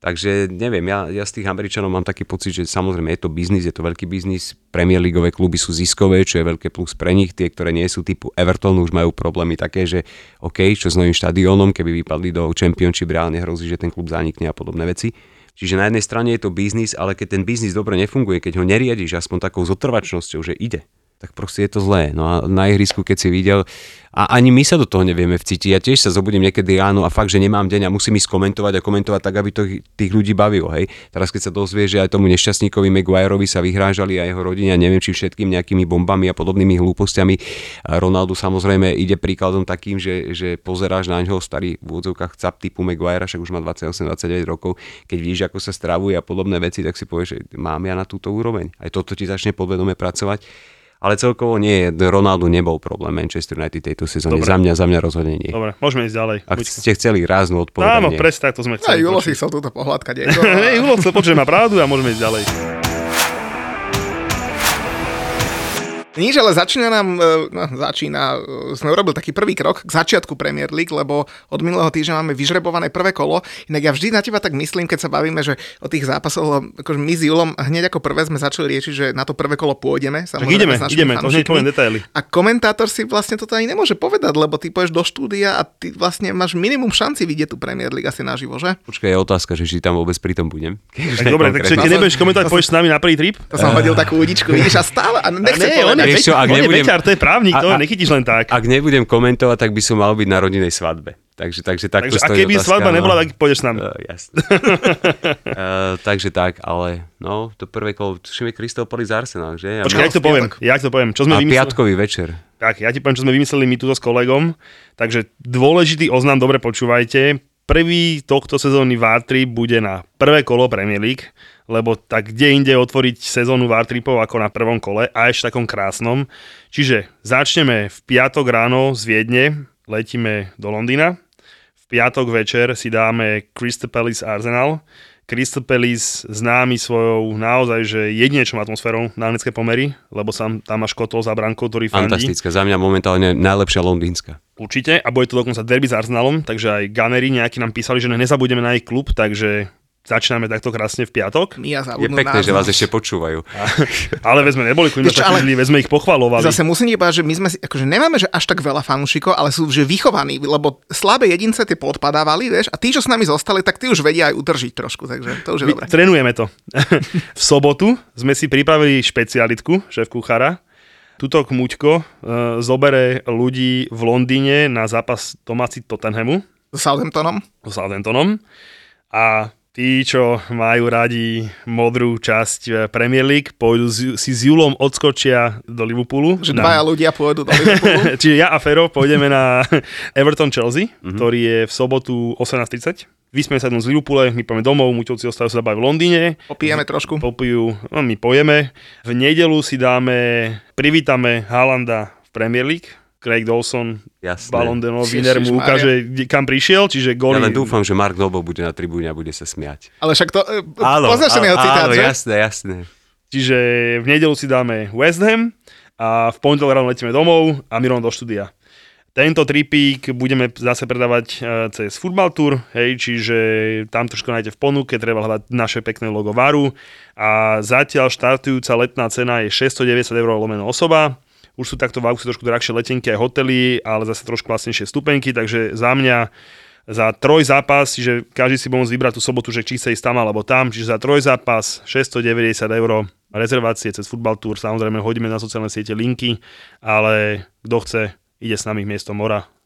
[SPEAKER 3] Takže neviem, ja, ja z tých Američanov mám taký pocit, že samozrejme je to biznis, je to veľký biznis, Premier Leagueové kluby sú ziskové, čo je veľké plus pre nich, tie, ktoré nie sú typu Everton, už majú problémy také, že OK, čo s novým štadiónom, keby vypadli do Championship, reálne hrozí, že ten klub zanikne a podobné veci. Čiže na jednej strane je to biznis, ale keď ten biznis dobre nefunguje, keď ho neriadiš aspoň takou zotrvačnosťou, že ide, tak proste je to zlé. No a na ihrisku, keď si videl, a ani my sa do toho nevieme vcítiť. Ja tiež sa zobudím niekedy ráno a fakt, že nemám deň a musím ísť komentovať a komentovať tak, aby to tých ľudí bavilo. Hej. Teraz keď sa dozvie, že aj tomu nešťastníkovi Maguireovi sa vyhrážali a jeho rodine, neviem či všetkým nejakými bombami a podobnými hlúpostiami. A Ronaldo samozrejme ide príkladom takým, že, že pozeráš na ňoho starý v úvodzovkách cap typu Maguire, však už má 28-29 rokov, keď vidíš, ako sa stravuje a podobné veci, tak si povieš, že mám ja na túto úroveň. Aj toto ti začne podvedome pracovať ale celkovo nie, Ronaldo nebol problém Manchester United tejto sezóne.
[SPEAKER 4] Dobre.
[SPEAKER 3] Za mňa, za mňa rozhodne nie.
[SPEAKER 4] Dobre, môžeme ísť ďalej.
[SPEAKER 3] Ak ste chceli ráznu odpoveď,
[SPEAKER 4] Áno, presne tak to sme
[SPEAKER 2] A
[SPEAKER 4] chceli.
[SPEAKER 2] Julo si chcel túto pohľadkať.
[SPEAKER 4] Julo chcel počuť, má pravdu a môžeme ísť ďalej.
[SPEAKER 2] Nič, ale začína nám, e, no, začína, e, sme urobili taký prvý krok k začiatku Premier League, lebo od minulého týždňa máme vyžrebované prvé kolo. Inak ja vždy na teba tak myslím, keď sa bavíme, že o tých zápasoch, akože my s Julom hneď ako prvé sme začali riešiť, že na to prvé kolo pôjdeme.
[SPEAKER 4] Tak ideme, ideme, to hneď poviem detaily.
[SPEAKER 2] A komentátor si vlastne toto ani nemôže povedať, lebo ty pôjdeš do štúdia a ty vlastne máš minimum šanci vidieť tú Premier League asi naživo, že?
[SPEAKER 3] Počkaj, je otázka, že či tam vôbec pri tom budem.
[SPEAKER 4] Tak dobre, takže keď nebudeš komentovať, pôjdeš s nami na prvý trip?
[SPEAKER 2] To som hodil takú údičku, vidíš, a stále, a nechce
[SPEAKER 4] nie, on
[SPEAKER 2] povedať.
[SPEAKER 4] je,
[SPEAKER 3] Vieš čo, ak
[SPEAKER 4] on je
[SPEAKER 3] nebudem-
[SPEAKER 4] beťar, to je právnik, to
[SPEAKER 3] A- a-
[SPEAKER 4] nechytíš len tak.
[SPEAKER 3] Ak nebudem komentovať, tak by som mal byť na rodinej svadbe. Takže, takže
[SPEAKER 4] Takže a keby
[SPEAKER 3] otázka,
[SPEAKER 4] svadba
[SPEAKER 3] no.
[SPEAKER 4] nebola, tak pôjdeš s nami.
[SPEAKER 3] Uh, jasne. uh, takže tak, ale no, to prvé kolo, tuším je Palace Arsenal, že? A
[SPEAKER 4] Počkaj, jak to poviem? Jak to poviem? Čo sme
[SPEAKER 3] a
[SPEAKER 4] vymysleli?
[SPEAKER 3] piatkový večer.
[SPEAKER 4] Tak, ja ti poviem, čo sme vymysleli my túto s kolegom. Takže dôležitý oznam, dobre počúvajte. Prvý tohto sezónny VAR trip bude na prvé kolo Premier League, lebo tak kde inde otvoriť sezónu VAR tripov ako na prvom kole a ešte takom krásnom. Čiže začneme v piatok ráno z Viedne, letíme do Londýna. V piatok večer si dáme Crystal Palace Arsenal. Crystal Palace známy svojou naozaj, že jedinečnou atmosférou na anglické pomery, lebo sam, tam máš kotol za brankou, ktorý fandí.
[SPEAKER 3] Fantastická, za mňa momentálne najlepšia londýnska.
[SPEAKER 4] Určite. A bude to dokonca derby s Arsenalom, takže aj Gunnery nejakí nám písali, že nezabudeme na ich klub, takže začíname takto krásne v piatok.
[SPEAKER 2] Ja
[SPEAKER 3] Je pekné, že vás ešte počúvajú.
[SPEAKER 4] Ale veď sme neboli
[SPEAKER 2] čo, ale-
[SPEAKER 4] takí zlí, sme ich pochvalovali.
[SPEAKER 2] Zase musím povedať, že my sme si, akože nemáme že až tak veľa fanúšikov, ale sú že vychovaní, lebo slabé jedince tie podpadávali, vieš, a tí, čo s nami zostali, tak tí už vedia aj udržiť trošku, takže to už je
[SPEAKER 4] My
[SPEAKER 2] dobré.
[SPEAKER 4] trénujeme to. v sobotu sme si pripravili špecialitku, šéf kuchára. Tuto Muťko uh, zobere ľudí v Londýne na zápas domáci Tottenhamu
[SPEAKER 2] S Southamptonom.
[SPEAKER 4] so Southamptonom. A tí, čo majú radi modrú časť eh, Premier League, pôjdu si s Julom odskočia do Liverpoolu.
[SPEAKER 2] Že
[SPEAKER 4] na-
[SPEAKER 2] dvaja ľudia pôjdu do Liverpoolu.
[SPEAKER 4] Čiže ja a Fero pôjdeme na Everton Chelsea,
[SPEAKER 3] Mhm.
[SPEAKER 4] mm-hmm. ktorý je v sobotu 18.30. Vysmieme sa jednom z Liverpoole, my poďme domov, muťovci ostajú sa v Londýne.
[SPEAKER 2] Popijeme trošku.
[SPEAKER 4] Popijú, no my pojeme. V nedelu si dáme, privítame Haalanda v Premier League. Craig Dawson,
[SPEAKER 3] Jasné.
[SPEAKER 4] Ballon d'Or winner mu ukáže, kde- kam prišiel, čiže
[SPEAKER 3] Ja
[SPEAKER 4] góly.
[SPEAKER 3] len dúfam, že Mark Noble bude na tribúne a bude sa smiať.
[SPEAKER 2] Ale však to, e, poznáš ten jeho citát,
[SPEAKER 3] áno,
[SPEAKER 2] že?
[SPEAKER 3] jasné, jasné.
[SPEAKER 4] Čiže v nedelu si dáme West Ham a v pondelok ráno letíme domov a my rovno do štúdia. Tento tripík budeme zase predávať e, cez Football Tour, hej, čiže tam trošku nájdete v ponuke, treba hľadať naše pekné logo Varu a zatiaľ štartujúca letná cena je 690 eur lomeno osoba. Už sú takto v auguste trošku drahšie letenky aj hotely, ale zase trošku vlastnejšie stupenky, takže za mňa za troj zápas, čiže každý si môcť vybrať tú sobotu, že či chce ísť tam alebo tam, čiže za troj zápas 690 eur rezervácie cez Football Tour, samozrejme hodíme na sociálne siete linky, ale kto chce, ide s nami miesto mora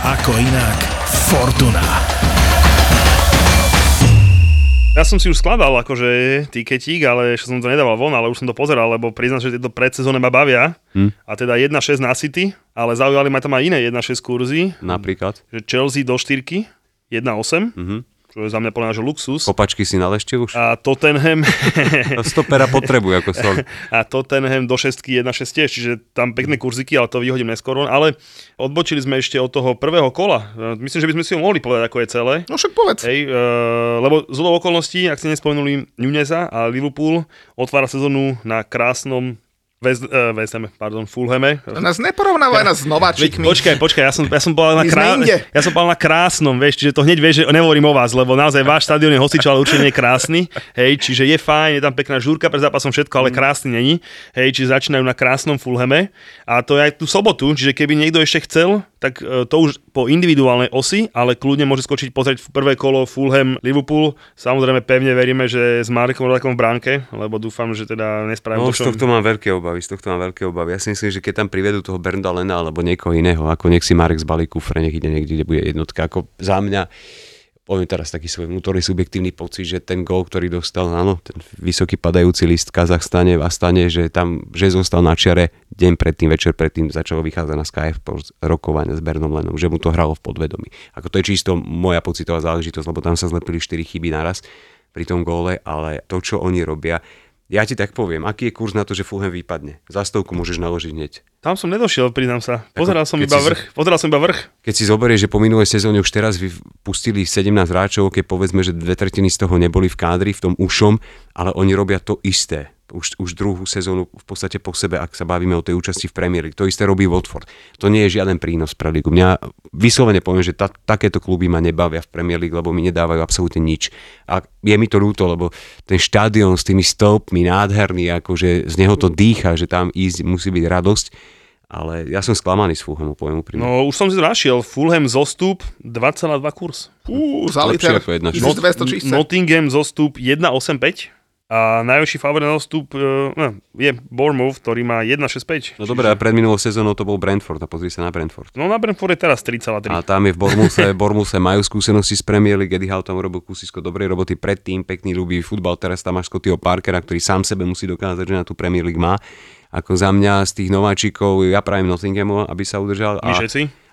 [SPEAKER 5] ako inak Fortuna.
[SPEAKER 4] Ja som si už skladal akože tiketík, ale ešte som to nedával von, ale už som to pozeral, lebo priznám, že tieto predsezóne ma bavia.
[SPEAKER 3] Hm.
[SPEAKER 4] A teda 1-6 na City, ale zaujali ma tam aj iné 1-6 kurzy,
[SPEAKER 3] Napríklad.
[SPEAKER 4] že Chelsea do 4 1-8,
[SPEAKER 3] Mhm.
[SPEAKER 4] Čo čo je za mňa podľa že luxus.
[SPEAKER 3] Kopačky si nalešte už?
[SPEAKER 4] A Tottenham,
[SPEAKER 3] Stopera potrebujú ako som.
[SPEAKER 4] a Tottenham do šestky 1-6 tiež, čiže tam pekné kurziky, ale to vyhodím neskôr. Ale odbočili sme ešte od toho prvého kola. E, Myslím, že by sme si ho mohli povedať, ako je celé.
[SPEAKER 2] No však povedz.
[SPEAKER 4] Hej, uh, lebo z okolností, ak ste nespomenuli Nuneza a Liverpool, otvára sezónu na krásnom West, uh, West Hame, pardon, Fulhame.
[SPEAKER 2] Nás neporovnávaj nás s
[SPEAKER 4] Veď,
[SPEAKER 2] nováčikmi.
[SPEAKER 4] počkaj, počkaj, ja som, ja som povedal na, krá... ja som povedal na krásnom, vieš, čiže to hneď vieš, že nehovorím o vás, lebo naozaj váš stadión je hosič, ale určite nie krásny, hej, čiže je fajn, je tam pekná žúrka pred zápasom, všetko,
[SPEAKER 2] Mm.
[SPEAKER 4] ale krásny není, hej, čiže začínajú na krásnom Fulhame a to je aj tú sobotu, čiže keby niekto ešte chcel, tak e, to už po individuálnej osi, ale kľudne môže skočiť pozrieť v prvé kolo Fulham Liverpool. Samozrejme pevne veríme, že s Marekom Rodakom v bránke, lebo dúfam, že teda nespravím
[SPEAKER 3] No,
[SPEAKER 4] to,
[SPEAKER 3] z
[SPEAKER 4] čo...
[SPEAKER 3] tohto mám veľké obavy, z tohto mám veľké obavy. Ja si myslím, že keď tam privedú toho Bernda Lena alebo niekoho iného, ako nech si Marek zbalí kufre, nech ide niekde, kde bude jednotka. Ako za mňa, poviem teraz taký svoj vnútorný subjektívny pocit, že ten gól, ktorý dostal, áno, ten vysoký padajúci list v Kazachstane, v Astane, že tam, že zostal na čiare deň predtým, večer predtým začalo vychádzať na Sky Sports rokovania s Bernom Lenom, že mu to hralo v podvedomí. Ako to je čisto moja pocitová záležitosť, lebo tam sa zlepili 4 chyby naraz pri tom góle, ale to, čo oni robia, ja ti tak poviem, aký je kurz na to, že Fulham vypadne. Za stovku môžeš naložiť hneď.
[SPEAKER 4] Tam som nedošiel, priznám sa. Pozeral som iba vrch, pozeral som iba vrch.
[SPEAKER 3] Keď si zoberieš, že po minulej sezóne už teraz vy pustili 17 hráčov, keď povedzme, že dve tretiny z toho neboli v kádri, v tom ušom, ale oni robia to isté. Už, už druhú sezónu v podstate po sebe, ak sa bavíme o tej účasti v Premier League. To isté robí Watford. To nie je žiaden prínos pre ligu. Mňa vyslovene poviem, že ta, takéto kluby ma nebavia v Premier League, lebo mi nedávajú absolútne nič. A je mi to ľúto, lebo ten štadión s tými stĺpmi nádherný, akože z neho to dýcha, že tam ísť musí byť radosť. Ale ja som sklamaný z Fulhamu, poviem úprimne.
[SPEAKER 4] No už som si to našiel. Fulham zostup 2,2 kurz.
[SPEAKER 2] Fú, za liter.
[SPEAKER 3] Lepšie ako jedna
[SPEAKER 2] 1200 čísce.
[SPEAKER 4] Nottingham zostup 1,85 a najväčší favorit na zostup uh, no, je Bournemouth, ktorý má 1,65.
[SPEAKER 3] No dobré, a pred minulou sezónou to bol Brentford a pozri sa na Brentford.
[SPEAKER 4] No na Brentford je teraz 3,3.
[SPEAKER 3] A tam je v Bormuse, Bormuse majú skúsenosti z Premier League, Eddie Howe tam urobil kúsisko dobrej roboty predtým, pekný ľubý futbal, teraz tam máš Scottyho Parkera, ktorý sám sebe musí dokázať, že na tú Premier League má. Ako za mňa z tých nováčikov, ja pravím Nottinghamu, aby sa udržal. A,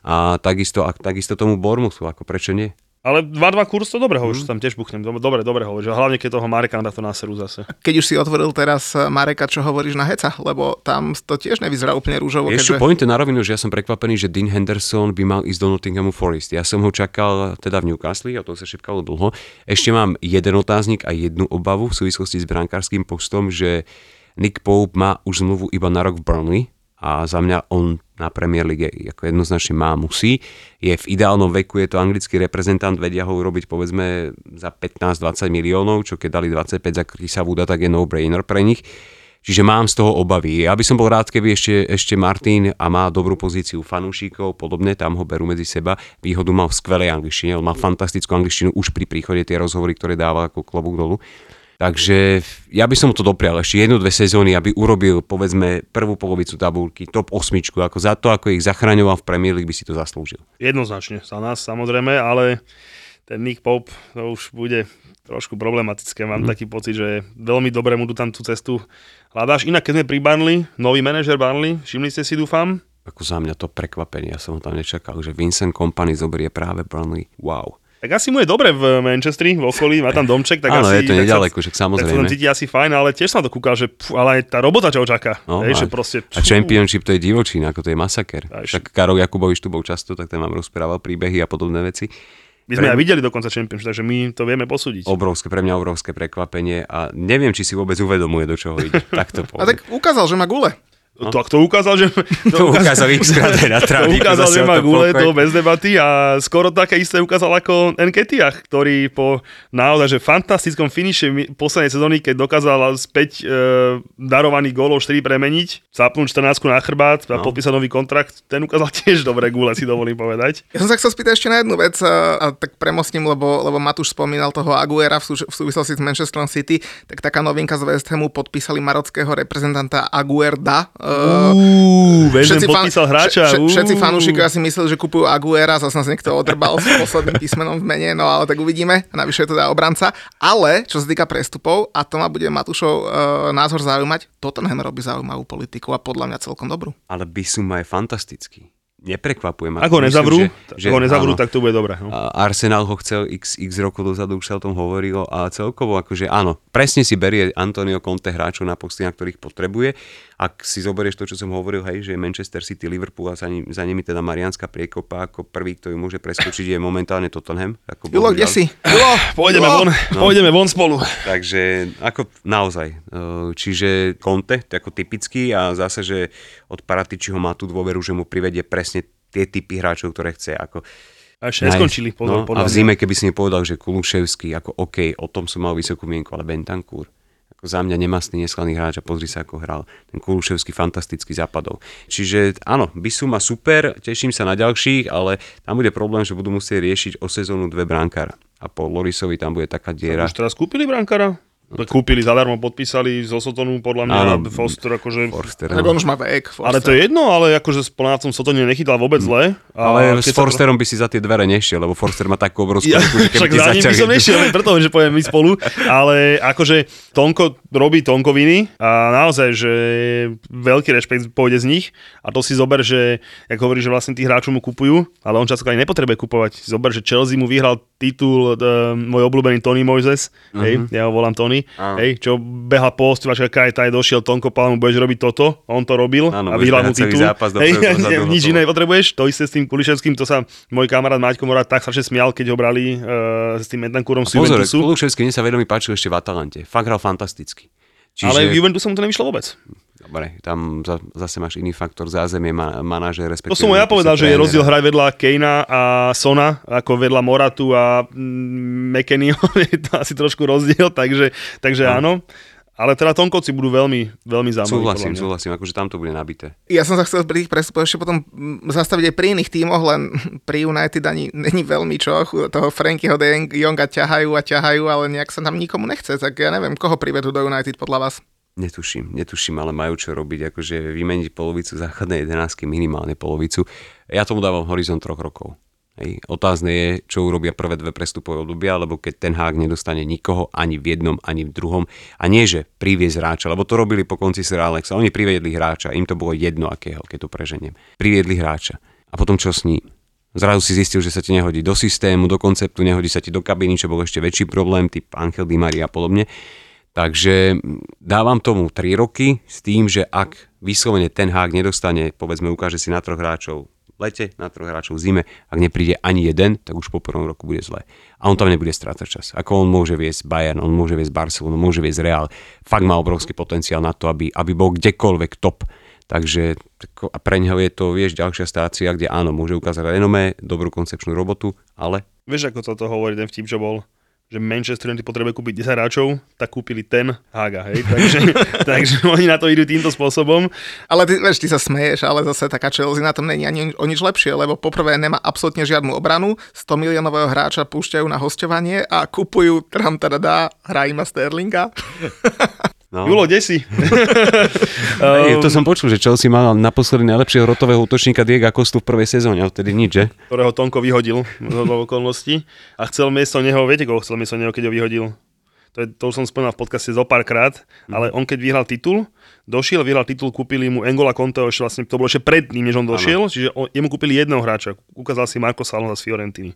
[SPEAKER 3] a takisto, a takisto tomu Bormusu, ako prečo nie?
[SPEAKER 4] Ale 2,2 kurz to dobre hovoríš, tam tiež buchnem. Dobre, dobre, hovoríš. A Hlavne keď toho Mareka na to náseru zase.
[SPEAKER 2] Keď už si otvoril teraz eh, Mareka, čo hovoríš na Heca, lebo tam to tiež nevyzerá úplne rúžovo.
[SPEAKER 3] Ešte
[SPEAKER 2] keďže...
[SPEAKER 3] poviem to na rovinu, že ja som prekvapený, že Dean Henderson by mal ísť do Nottinghamu Forest. Ja som ho čakal teda v Newcastle a to sa šepkalo dlho. Ešte mám jeden otáznik a jednu obavu v súvislosti s brankárským postom, že Nick Pope má už zmluvu iba na rok v Burnley a za mňa on na Premier League ako jednoznačne má, musí. Je v ideálnom veku, je to anglický reprezentant, vedia ho urobiť povedzme za 15-20 miliónov, čo keď dali 25 za Chrisa Wooda, tak je no-brainer pre nich. Čiže mám z toho obavy. Ja by som bol rád, keby ešte, ešte Martin a má dobrú pozíciu fanúšikov, podobne, tam ho berú medzi seba. Výhodu mal v skvelej angličtine, on má fantastickú angličtinu už pri príchode tie rozhovory, ktoré dáva ako klobúk dolu. Takže ja by som mu to doprial ešte jednu, dve sezóny, aby urobil povedzme prvú polovicu tabulky, top osmičku, ako za to, ako ich zachraňoval v Premier League, by si to zaslúžil.
[SPEAKER 4] Jednoznačne za nás samozrejme, ale ten Nick Pope to už bude trošku problematické. Mám mm. taký pocit, že veľmi dobre mu tu tam tú cestu hľadáš. Inak keď sme pri Barnley, nový manažer Barnley, všimli ste si, dúfam,
[SPEAKER 3] Ako za mňa to prekvapenie, ja som ho tam nečakal, že Vincent Company zoberie práve Burnley. Wow.
[SPEAKER 4] Tak asi mu je dobre v Manchestri, v okolí, má tam domček, tak
[SPEAKER 3] Áno,
[SPEAKER 4] asi...
[SPEAKER 3] je to
[SPEAKER 4] tak
[SPEAKER 3] nedaleko, však
[SPEAKER 4] Tak sa tam
[SPEAKER 3] samozrejme.
[SPEAKER 4] cíti asi fajn, ale tiež som to kúkal, že pf, ale aj tá robota, čo ho čaká.
[SPEAKER 3] No,
[SPEAKER 4] Hej,
[SPEAKER 3] a,
[SPEAKER 4] že proste,
[SPEAKER 3] a Championship to je divočina, ako to je masaker.
[SPEAKER 4] A ešte-
[SPEAKER 3] Však Karol Jakubovič tu bol často, tak ten vám rozprával príbehy a podobné veci.
[SPEAKER 4] My sme
[SPEAKER 3] pre-
[SPEAKER 4] aj videli dokonca Championship, takže my to vieme posúdiť.
[SPEAKER 3] Obrovské, pre mňa obrovské prekvapenie a neviem, či si vôbec uvedomuje, do čoho ide. Tak to
[SPEAKER 2] A
[SPEAKER 3] poviem.
[SPEAKER 2] tak ukázal, že má gule.
[SPEAKER 4] No. Tak to ukázal, že...
[SPEAKER 3] To ukázal x-krát aj na
[SPEAKER 4] To
[SPEAKER 3] tráviku,
[SPEAKER 4] ukázal, že má
[SPEAKER 3] to
[SPEAKER 4] gule, to bez debaty a skoro také isté ukázal ako Nketiah, ktorý po naozaj že fantastickom finiše mi- poslednej sezóny, keď dokázal späť e, darovaný gólov 4 premeniť, zapnúť 14 na chrbát a
[SPEAKER 3] No.
[SPEAKER 4] podpísať nový kontrakt, ten ukázal tiež dobré gule, si dovolím povedať.
[SPEAKER 2] Ja som sa chcel spýtať ešte na jednu vec a, a tak premostím, lebo, lebo Matúš spomínal toho Aguera v, súž- v súvislosti s Manchesterom City, tak taká novinka z West Hamu podpísali marockého reprezentanta Aguerda. Uh,
[SPEAKER 4] Vezem podpísal hráča.
[SPEAKER 2] vš- vš- všetci fanúšikovia si mysleli, že kupujú Aguera, zase nás niekto odrbal s posledným písmenom v mene, no ale tak uvidíme, navyše je to teda obranca. Ale, čo sa týka prestupov, a to ma bude Matúšov uh, názor zaujímať, Tottenham robí zaujímavú politiku a podľa mňa celkom dobrú.
[SPEAKER 3] Ale Bisuma je fantastický. neprekvapuje ma.
[SPEAKER 4] Ako nezavrú,
[SPEAKER 3] že- že
[SPEAKER 4] ako nezavrú
[SPEAKER 3] áno.
[SPEAKER 4] tak to bude dobré. No.
[SPEAKER 3] Arsenal ho chcel x, x rokov dozadu, už sa o tom hovorilo a celkovo akože áno, presne si berie Antonio Conte hráčov na posty, na ktorých potrebuje. Ak si zoberieš to, čo som hovoril, hej, že Manchester City, Liverpool a za, ním, za nimi teda Marianská priekopa, ako prvý, kto ju môže preskočiť, je momentálne Tottenham. Ako
[SPEAKER 2] Julo, kde si?
[SPEAKER 4] Julo, pôjdeme von, pôjdeme von spolu.
[SPEAKER 3] Takže ako naozaj, e, čiže Conte, to je ako typický a zase, že od Paratičiho má tú dôveru, že mu privedie presne tie typy hráčov, ktoré chce. Ako
[SPEAKER 4] A ešte neskončili, pozor,
[SPEAKER 3] no,
[SPEAKER 4] podľa
[SPEAKER 3] a v zime, keby si mi povedal, že Kuluševský, ako OK, o tom som mal vysokú mienku, ale Bentancur, za mňa nemastný neslaný hráč a pozri sa, ako hral. Ten Kuluševský fantasticky zapadol. Čiže áno, Bisuma super, teším sa na ďalších, ale tam bude problém, že budú musieť riešiť o sezónu dve brankára. A po Lorisovi tam bude taká diera.
[SPEAKER 4] Už teraz kúpili brankára? Kúpili zadarmo, podpísali z Osotonu, podľa mňa,
[SPEAKER 3] Áno.
[SPEAKER 4] Foster, akože...
[SPEAKER 3] Forster, no.
[SPEAKER 2] on už má vek.
[SPEAKER 4] Ale to je jedno, ale akože na tom Sotone nechytal vôbec zle. A
[SPEAKER 3] Ale s
[SPEAKER 4] keď sa-
[SPEAKER 3] Forsterom by si za tie dvere nešiel, lebo Forster má takú obrovskú
[SPEAKER 4] Ja,
[SPEAKER 3] ruku, že
[SPEAKER 4] však za ním by som nešiel, preto, že poviem my spolu, ale akože Tonko robí Tonkoviny a naozaj, že veľký rešpekt pôjde z nich a to si zober, že, ako hovorí, že vlastne tých hráčov mu kupujú, ale on často ani nepotrebuje kupovať. Zober, že Chelsea mu vyhral titul uh, môj obľúbený Tony Moises, uh-huh. hej, ja ho volám Tony,
[SPEAKER 3] Áno.
[SPEAKER 4] hej, čo beha po ostrovačka Kajtaj, došiel Tonko, povedal mu, budeš robiť toto, on to robil
[SPEAKER 3] Áno,
[SPEAKER 4] a
[SPEAKER 3] celý
[SPEAKER 4] titul.
[SPEAKER 3] zápas dopredu, dozadu,
[SPEAKER 4] nič
[SPEAKER 3] hotovo.
[SPEAKER 4] iné potrebuješ, to isté s tým Kuliševským, to sa môj kamarát Maťko Morát tak strašne smial, keď ho brali uh, s tým Medankúrom z Juventusu.
[SPEAKER 3] Kuluševský mne sa veľmi páčil ešte v Atalante. Fakt hral fantasticky. Čiže,
[SPEAKER 4] Ale v Juventusu mu to nevyšlo vôbec.
[SPEAKER 3] Dobre, tam za, zase máš iný faktor zázemie, ma, manažer, respektíve...
[SPEAKER 4] To som ja povedal, že je rozdiel hrať vedľa Kejna a Sona, ako vedľa Moratu a mm, McKennyho, je to asi trošku rozdiel, takže, takže áno. Ale teda Tonkovci budú veľmi, veľmi zaujímaví.
[SPEAKER 3] Súhlasím, súhlasím, akože tam to bude nabité.
[SPEAKER 2] Ja som sa chcel pri tých prestupoch ešte potom mm, zastaviť aj pri iných tímoch, len pri United ani není veľmi čo. Toho Frankyho de Jong- Jonga ťahajú a ťahajú, ale nejak sa tam nikomu nechce. Tak ja neviem, koho privedú do United podľa vás.
[SPEAKER 3] Netuším, netuším, ale majú čo robiť, akože vymeniť polovicu základnej jedenáctky, minimálne polovicu. Ja tomu dávam horizont troch rokov. Hej. Otázne je, čo urobia prvé dve prestupové obdobia, lebo keď ten hák nedostane nikoho ani v jednom, ani v druhom. A nie, že priviesť hráča, lebo to robili po konci Sir Alexa. Oni priviedli hráča, im to bolo jedno akého, keď to preženiem. Priviedli hráča. A potom čo s ním? Zrazu si zistil, že sa ti nehodí do systému, do konceptu, nehodí sa ti do kabiny, čo bol ešte väčší problém, typ Angel Di Maria a podobne. Takže dávam tomu 3 roky s tým, že ak vyslovene ten hák nedostane, povedzme ukáže si na troch hráčov v lete, na troch hráčov v zime, ak nepríde ani jeden, tak už po prvom roku bude zle. A on tam nebude strácať čas. Ako on môže viesť Bayern, on môže viesť Barcelonu, môže viesť Real. Fakt má obrovský potenciál na to, aby, aby bol kdekoľvek top. Takže a pre neho je to, vieš, ďalšia stácia, kde áno, môže ukázať renomé, dobrú koncepčnú robotu, ale
[SPEAKER 4] Vieš, ako toto hovorí ten vtip, čo bol? Že Manchester United potrebuje kúpiť 10 hráčov, tak kúpili ten Haga, hej? Takže, takže oni na to idú týmto spôsobom.
[SPEAKER 2] Ale ty, vieš, ty sa smeješ, ale zase taká Chelsea na tom není ani o nič lepšie, lebo poprvé nemá absolútne žiadnu obranu, 100 miliónového hráča púšťajú na hostovanie a kupujú tram teda dá, hrá ima Sterlinga.
[SPEAKER 3] No.
[SPEAKER 4] Julo, kde si?
[SPEAKER 3] Ej, to som počul, že Chelsea mal naposledy najlepšieho rotového útočníka Diego Costu v prvej sezóne, a vtedy nič, že?
[SPEAKER 4] ktorého Tonko vyhodil do okolností a chcel miesto neho, viete koho chcel miesto neho, keď ho vyhodil? To, je, to už som spomínal v podcaste zo párkrát, ale on keď vyhral titul, došiel, vyhral titul, kúpili mu Engola Conteho, ešte vlastne to bolo ešte predtým, než on došiel, ano. čiže on, jemu kúpili jedného hráča, ukázal si Marko Salonza z Fiorentiny.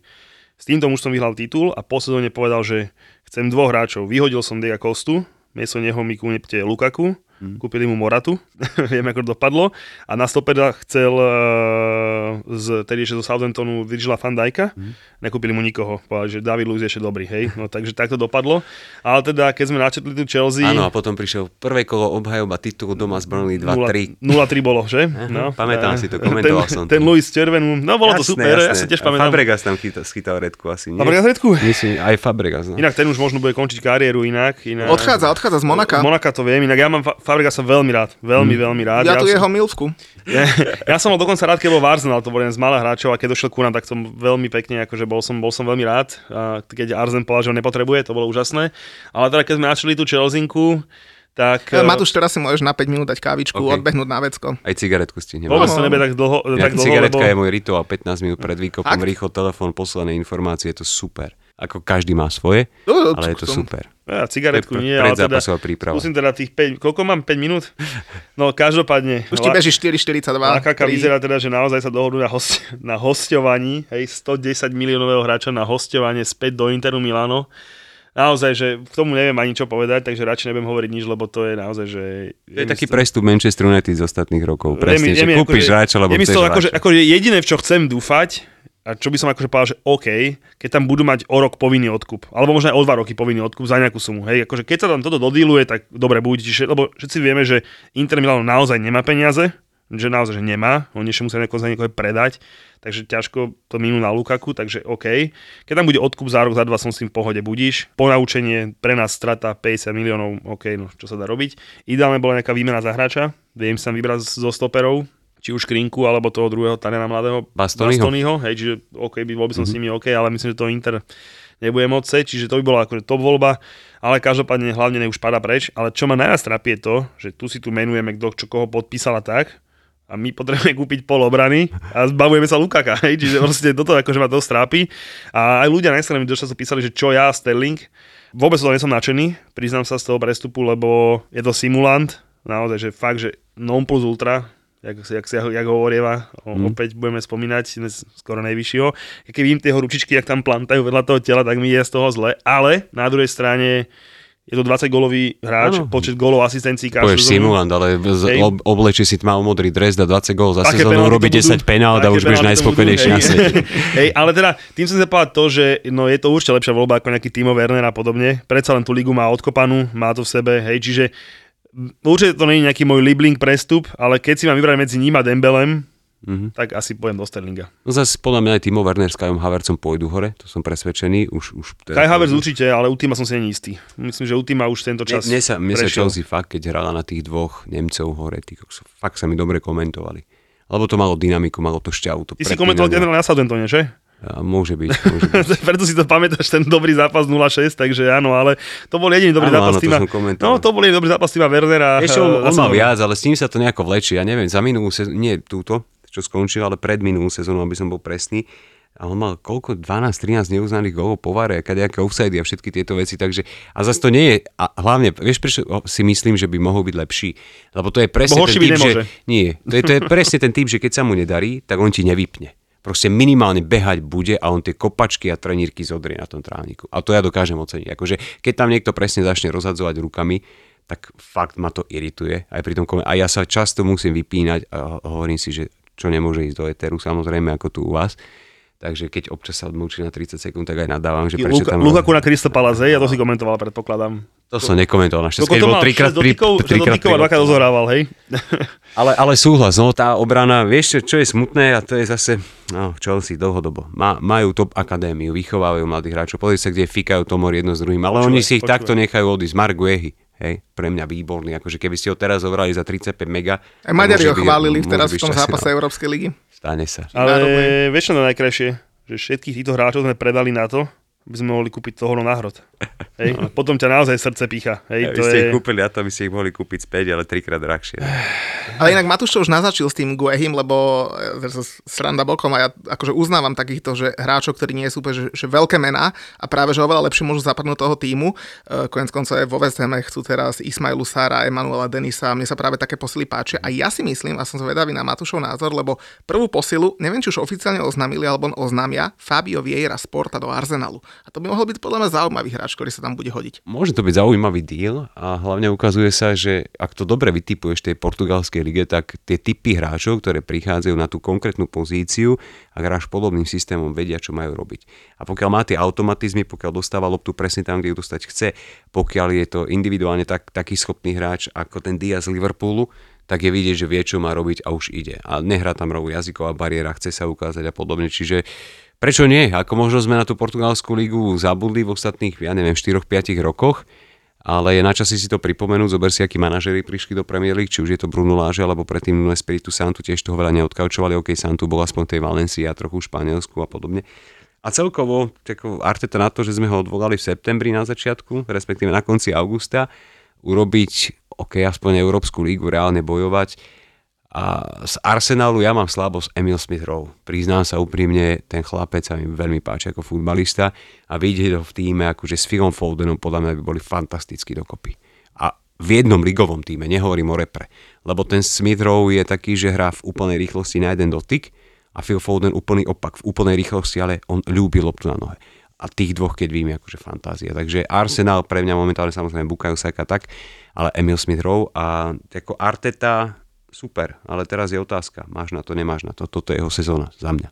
[SPEAKER 4] S týmto mužstvom vyhral titul a po sezóne povedal, že chcem dvoch hráčov. Vyhodil som Diego Costu, miesto neho mi kúpite Lukaku, Hmm. Kúpili mu Moratu, vieme ako to dopadlo. A na stopeda chcel uh, z, tedy ešte zo Southamptonu Virgila van Dijka. Hmm. Nekúpili mu nikoho. Povedali, že David Luiz je ešte dobrý, hej. No takže takto dopadlo. Ale teda, keď sme načetli tu Chelsea...
[SPEAKER 3] Áno, a potom prišiel prvé kolo obhajoba titulu doma z Burnley 2-3.
[SPEAKER 4] 0-3 bolo, že? No,
[SPEAKER 3] pamätám si to, komentoval
[SPEAKER 4] ten,
[SPEAKER 3] som to.
[SPEAKER 4] Ten Luis červenú, no bolo to super, ja si tiež pamätám.
[SPEAKER 3] Fabregas tam chytal, schytal redku asi, nie?
[SPEAKER 4] Fabregas redku?
[SPEAKER 3] Myslím, aj Fabregas, no.
[SPEAKER 4] Inak ten už možno bude končiť kariéru inak. inak.
[SPEAKER 2] Odchádza, odchádza z Monaka.
[SPEAKER 4] Monaka to viem, inak ja mám Fa- Fabregasa veľmi rád. Veľmi, hmm. veľmi rád.
[SPEAKER 2] Ja tu
[SPEAKER 4] som,
[SPEAKER 2] jeho milvku.
[SPEAKER 4] ja, ja som bol dokonca rád, keď bol v Arsenal, to bol jeden z malých hráčov a keď došiel ku nám, tak som veľmi pekne, akože bol som, bol som veľmi rád. A keď Arzen povedal, že ho nepotrebuje, to bolo úžasné. Ale teda keď sme načali tú Chelsinku, tak...
[SPEAKER 2] Ja, Matúš, teraz si môžeš na 5 minút dať kávičku,
[SPEAKER 3] Ok.
[SPEAKER 2] odbehnúť na vecko.
[SPEAKER 3] Aj cigaretku stihnem.
[SPEAKER 4] Vôbec to nebude tak dlho,
[SPEAKER 3] Ja,
[SPEAKER 4] tak dlho
[SPEAKER 3] cigaretka
[SPEAKER 4] lebo...
[SPEAKER 3] je môj rituál, 15 minút pred výkopom,
[SPEAKER 2] Fakt?
[SPEAKER 3] rýchlo telefón, posledné informácie, je to super. Ako každý má svoje,
[SPEAKER 2] No,
[SPEAKER 3] ale je to
[SPEAKER 2] k tomu.
[SPEAKER 3] super.
[SPEAKER 4] Ja, cigaretku
[SPEAKER 3] Pre-
[SPEAKER 4] nie, ale teda
[SPEAKER 3] príprava.
[SPEAKER 4] musím teda tých 5, koľko mám, 5 minút? No každopádne.
[SPEAKER 2] Už ti beží 4,42.
[SPEAKER 4] Lakaka vyzerá teda, že naozaj sa dohodnú na, host, na hostovaní, hej, 110 miliónového hráča na hostovanie späť do Interu Milano. Naozaj, že k tomu neviem ani čo povedať, takže radšej nebudem hovoriť nič, lebo to je naozaj, že...
[SPEAKER 3] To je taký prestup Manchester United z ostatných rokov. Presne, že
[SPEAKER 4] je mi
[SPEAKER 3] kúpiš
[SPEAKER 4] akože-
[SPEAKER 3] hráča, lebo
[SPEAKER 4] je mi
[SPEAKER 3] chceš
[SPEAKER 4] akože, akože jediné, v čo chcem dúfať, a čo by som akože povedal, že OK, keď tam budú mať o rok povinný odkup, alebo možno aj o dva roky povinný odkup za nejakú sumu. Hej, akože keď sa tam toto dodíluje, tak dobre buď, čiže, lebo všetci vieme, že Inter Milano naozaj nemá peniaze, že naozaj, že nemá, oni ešte musia niekoho za niekoho predať, takže ťažko to minú na Lukaku, takže OK. Keď tam bude odkup za rok, za dva som s tým v pohode budíš. Po naučenie pre nás strata 50 miliónov, OK, no čo sa dá robiť. Ideálne bola nejaká výmena za hráča, viem tam vybrať zo stoperov, či už Krinku, alebo toho druhého Taliana mladého
[SPEAKER 3] Bastoniho.
[SPEAKER 4] Bastoniho hej, čiže OK, by, bol by som mm-hmm. s nimi OK, ale myslím, že to Inter nebude sať, čiže to by bola akože top voľba, ale každopádne hlavne už pada preč. Ale čo ma najviac trápi je to, že tu si tu menujeme, kto čo koho podpísala tak, a my potrebujeme kúpiť pol obrany a zbavujeme sa Lukaka, hej, čiže proste toto akože ma dosť trápi. A aj ľudia na Instagrame dosť často písali, že čo ja, Sterling, vôbec to nie som nadšený, priznám sa z toho prestupu, lebo je to simulant, naozaj, že fakt, že non plus ultra, jak, jak, jak, jak hovorieva, o, mm. opäť budeme spomínať, skoro najvyššieho. Keď vidím tie ručičky, jak tam plantajú vedľa toho tela, tak mi je z toho zle, ale na druhej strane je to 20 gólový hráč,
[SPEAKER 3] Áno.
[SPEAKER 4] počet gólov, asistencií každú sezónu.
[SPEAKER 3] simulant, ale z- ob, oblečí si tmavo-modrý dres, dá 20 gól za
[SPEAKER 4] Aké
[SPEAKER 3] sezónu, robí
[SPEAKER 4] to
[SPEAKER 3] 10
[SPEAKER 4] budú?
[SPEAKER 3] penál a už budeš najspokojnejší na svete.
[SPEAKER 4] Hej, ale teda tým som sa to, že no, je to určite lepšia voľba ako nejaký Timo Werner a podobne. Predsa len tú ligu má odkopanú, má to v sebe, hej, čiže určite to nie je nejaký môj libling prestup, ale keď si mám vybrať medzi ním a Dembelem,
[SPEAKER 3] Mhm.
[SPEAKER 4] tak asi poviem do Sterlinga.
[SPEAKER 3] No zase podľa mňa aj Timo Werner s Kajom Havercom pôjdu hore, to som presvedčený. Už, už teda
[SPEAKER 4] Kai Havertz určite, ale u Tima som si není istý. Myslím, že u Tima už tento čas
[SPEAKER 3] Mne sa, mne sa. Chelsea fakt, keď hrala na tých dvoch Nemcov hore, tí, fakt sa mi dobre komentovali. Lebo to malo dynamiku, malo to šťavu. To
[SPEAKER 4] Ty si komentoval generálne na Southamptone, že?
[SPEAKER 3] Môže byť, môže byť.
[SPEAKER 4] Preto si to pamätáš, ten dobrý zápas 0-6, takže áno, ale to bol jediný dobrý
[SPEAKER 3] Áno,
[SPEAKER 4] zápas
[SPEAKER 3] áno, to som komentoval.
[SPEAKER 4] No, to bol jediný dobrý zápas Tima Wernera.
[SPEAKER 3] Ešte on, on mal viac, ale s ním sa to nejako vlečí. Ja neviem, za minulú sezónu, nie túto, čo skončil, ale pred minulú sezónu, aby som bol presný. A on mal koľko? 12-13 neuznaných gólov po vare, kadejaké offside a všetky tieto veci. Takže, a zase to nie je, a hlavne, vieš prečo si myslím, že by mohol byť lepší? Lebo to je presne
[SPEAKER 4] Bo
[SPEAKER 3] ten typ, že... Nie, to je, to je presne ten typ, že keď sa mu nedarí, tak on ti nevypne. Proste minimálne behať bude a on tie kopačky a trenírky zodrie na tom trávniku. A to ja dokážem oceniť. Akože, keď tam niekto presne začne rozhadzovať rukami, tak fakt ma to irituje. Aj pri tom a ja sa často musím vypínať a hovorím si, že čo nemôže ísť do eteru, samozrejme ako tu u vás. Takže keď občas sa odmlčí na 30 sekúnd, tak aj nadávam, že prečo
[SPEAKER 4] Luka,
[SPEAKER 3] tam...
[SPEAKER 4] Lukaku na Crystal Palace, ja to si komentoval, predpokladám.
[SPEAKER 3] To som nekomentoval na
[SPEAKER 4] to
[SPEAKER 3] bol
[SPEAKER 4] mal?
[SPEAKER 3] trikrát
[SPEAKER 4] 6
[SPEAKER 3] pri, trikrát
[SPEAKER 4] 6 dotykov a
[SPEAKER 3] pri-
[SPEAKER 4] dvakrát dozohrával, hej?
[SPEAKER 3] Ale, ale súhlas, no tá obrana, vieš čo, čo je smutné a to je zase, no Chelsea dlhodobo, Má, majú top akadémiu, vychovávajú mladých hráčov, pozri sa, kde fikajú Tomor jedno s druhým, ale
[SPEAKER 4] Počúvaj,
[SPEAKER 3] oni si ich
[SPEAKER 4] počúvaj.
[SPEAKER 3] takto nechajú odísť, Mark Guehi, hej, pre mňa výborný, akože keby ste ho teraz zobrali za 35 mega,
[SPEAKER 2] Aj Maďari ho chválili teraz v tom zápase
[SPEAKER 3] no.
[SPEAKER 2] Európskej ligy.
[SPEAKER 3] Stane sa.
[SPEAKER 4] Ale
[SPEAKER 2] Národnej.
[SPEAKER 4] vieš čo to najkrajšie? Že všetkých týchto hráčov sme predali na to, aby sme mohli kúpiť toho náhrod. Hej? A potom ťa naozaj srdce pícha. Hej?
[SPEAKER 3] Ja,
[SPEAKER 4] to
[SPEAKER 3] vy ste
[SPEAKER 4] je...
[SPEAKER 3] ich kúpili na to, aby ste ich mohli kúpiť späť, ale trikrát drahšie.
[SPEAKER 2] Ale inak Matúš to už naznačil s tým Guehim, lebo e, sranda bokom a ja akože uznávam takýchto že hráčov, ktorí nie sú úplne že, že veľké mená a práve že oveľa lepšie môžu zapadnúť toho týmu. E, Konec koncov aj vo West Hame chcú teraz Ismailu Sára, Emanuela Denisa, mne sa práve také posily páčia a ja si myslím, a som zvedavý na Matúšov názor, lebo prvú posilu, neviem či už oficiálne oznámili alebo on oznámia Fabio Vieira z Porta do Arsenalu. A to by mohol byť podľa mňa zaujímavý hráč, ktorý sa tam bude hodiť.
[SPEAKER 3] Môže to byť zaujímavý deal a hlavne ukazuje sa, že ak to dobre vytipuješ tej portugalskej lige, tak tie typy hráčov, ktoré prichádzajú na tú konkrétnu pozíciu a hráš podobným systémom, vedia, čo majú robiť. A pokiaľ má tie automatizmy, pokiaľ dostáva loptu presne tam, kde ju dostať chce, pokiaľ je to individuálne tak, taký schopný hráč ako ten Diaz z Liverpoolu, tak je vidieť, že vie, čo má robiť a už ide. A nehrá tam rovú jazyková bariéra, chce sa ukázať a podobne. Čiže prečo nie? Ako možno sme na tú portugalskú ligu zabudli v ostatných, ja neviem, 4-5 rokoch, ale je na čase si to pripomenúť, zober si, akí manažeri prišli do Premier League, či už je to Bruno Láže, alebo predtým Nuno Espiritu Santu, tiež toho veľa neodkaučovali, ok, Santu bol aspoň tej Valencii a trochu v Španielsku a podobne. A celkovo, tako, Arteta na to, že sme ho odvolali v septembri na začiatku, respektíve na konci augusta, urobiť, ok, aspoň Európsku lígu, reálne bojovať, A z Arsenalu ja mám slabosť Emil Smith Rowe. Priznám sa úprimne, ten chlapec sa mi veľmi páči ako futbalista a vidieť ho v týme akože s Philom Fodenom podľa mňa by boli fantasticky dokopy. A v jednom ligovom týme, nehovorím o repre. Lebo ten Smith Rowe je taký, že hrá v úplnej rýchlosti na jeden dotyk a Phil Foden úplný opak, v úplnej rýchlosti, ale on ľúbi loptu na nohe. A tých dvoch, keď vím, akože fantázia. Takže Arsenal pre mňa momentálne samozrejme Bukayo Saka tak, ale Emil Smith Rowe a ako Arteta super, ale teraz je otázka, máš na to, nemáš na to, toto je jeho sezóna za mňa.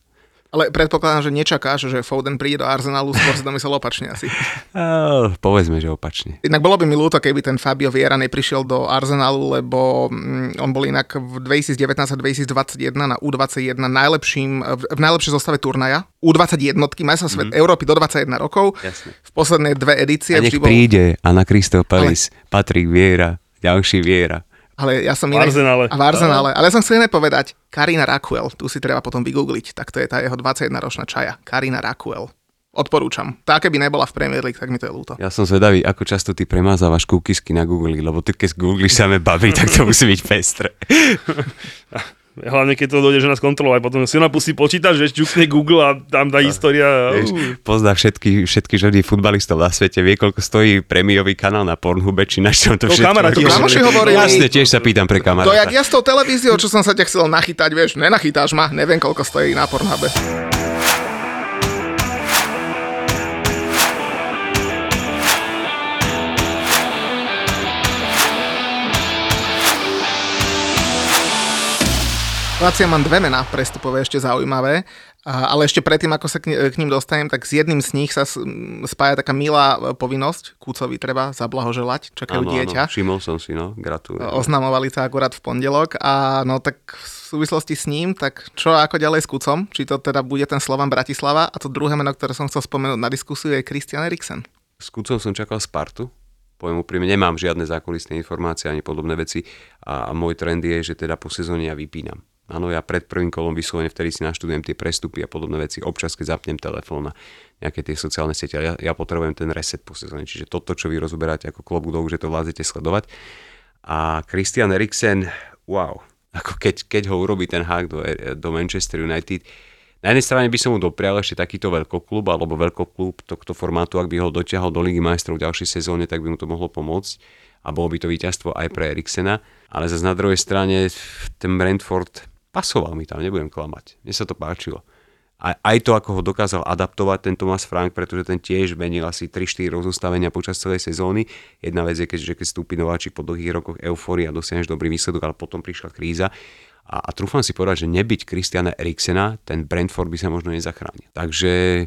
[SPEAKER 2] Ale predpokladám, že nečakáš, že Foden príde do Arsenalu, skôr si to myslel opačne asi.
[SPEAKER 3] Uh, povedzme, že opačne.
[SPEAKER 2] Inak bolo by mi ľúto, keby ten Fabio Vieira neprišiel do Arsenalu, lebo mm, on bol inak v 2019 a 2021 na U21 najlepším, v, najlepšej zostave turnaja. U21, majsa svet mm-hmm. Európy do 21 rokov.
[SPEAKER 3] Jasne.
[SPEAKER 2] V posledné dve edície.
[SPEAKER 3] A nech
[SPEAKER 2] bol...
[SPEAKER 3] príde a na Crystal Palace ale... Patrik Viera, ďalší Viera.
[SPEAKER 2] Ale ja som
[SPEAKER 4] V Arsenále.
[SPEAKER 2] A v Arsenále. Ale ja som chcel iné povedať. Karina Rakuel, tu si treba potom vygoogliť. Tak to je tá jeho 21-ročná čaja. Karina Rakuel. Odporúčam. Tá, keby nebola v Premier League, tak mi to je ľúto.
[SPEAKER 3] Ja som zvedavý, ako často ty premázávaš kúkisky na Google, lebo ty keď googlíš same baby, tak to musí byť pestre.
[SPEAKER 4] Hlavne keď to dojde, že nás kontroluje. Potom si ona pustí počítač, že čukne Google a tam dá história.
[SPEAKER 3] Vieš, pozná všetky, všetky ženy futbalistov na svete, vie, koľko stojí prémiový kanál na Pornhube, či na čom to
[SPEAKER 4] To
[SPEAKER 3] všetko.
[SPEAKER 4] kamaráti
[SPEAKER 2] Kamoši hovorili-
[SPEAKER 3] Jasne, tiež sa pýtam pre
[SPEAKER 2] To jak
[SPEAKER 3] kamaráta.
[SPEAKER 2] ja s tou televíziou, čo som sa ťa chcel nachytať, vieš, nenachytáš ma, neviem koľko stojí na Pornhube. Lácia mám dve mená prestupové ešte zaujímavé, ale ešte predtým, ako sa k, ním dostanem, tak s jedným z nich sa spája taká milá e, povinnosť. Kúcovi treba zablahoželať, čakajú
[SPEAKER 3] Áno,
[SPEAKER 2] dieťa.
[SPEAKER 3] áno, všimol som si, no, gratulujem.
[SPEAKER 2] Oznamovali sa akurát v pondelok a no tak v súvislosti s ním, tak čo ako ďalej s Kucom? Či to teda bude ten Slovan Bratislava? A to druhé meno, ktoré som chcel spomenúť na diskusiu je Christian Eriksen.
[SPEAKER 3] S Kucom som čakal Spartu. Poviem úprimne, nemám žiadne zákulisné informácie ani podobné veci a, a môj trend je, že teda po sezóne ja vypínam. Áno, ja pred prvým kolom vyslovene vtedy si naštudujem tie prestupy a podobné veci. Občas, keď zapnem telefón a nejaké tie sociálne siete, ja, ja potrebujem ten reset po sezóne. Čiže toto, čo vy rozoberáte ako klobúk dolu, že to vládzete sledovať. A Christian Eriksen, wow, ako keď, keď ho urobí ten hák do, do Manchester United, na jednej strane by som mu doprial ešte takýto veľkoklub alebo veľkoklub tohto formátu, ak by ho dotiahol do Ligy majstrov v ďalšej sezóne, tak by mu to mohlo pomôcť a bolo by to víťazstvo aj pre Eriksena. Ale zase na druhej strane ten Brentford pasoval mi tam, nebudem klamať. Mne sa to páčilo. A aj to, ako ho dokázal adaptovať ten Thomas Frank, pretože ten tiež menil asi 3-4 rozostavenia počas celej sezóny. Jedna vec je, keď, že keď stúpi nováčik po dlhých rokoch eufórii a dosiahneš dobrý výsledok, ale potom prišla kríza. A, a trúfam si povedať, že nebyť Christiana Eriksena, ten Brentford by sa možno nezachránil. Takže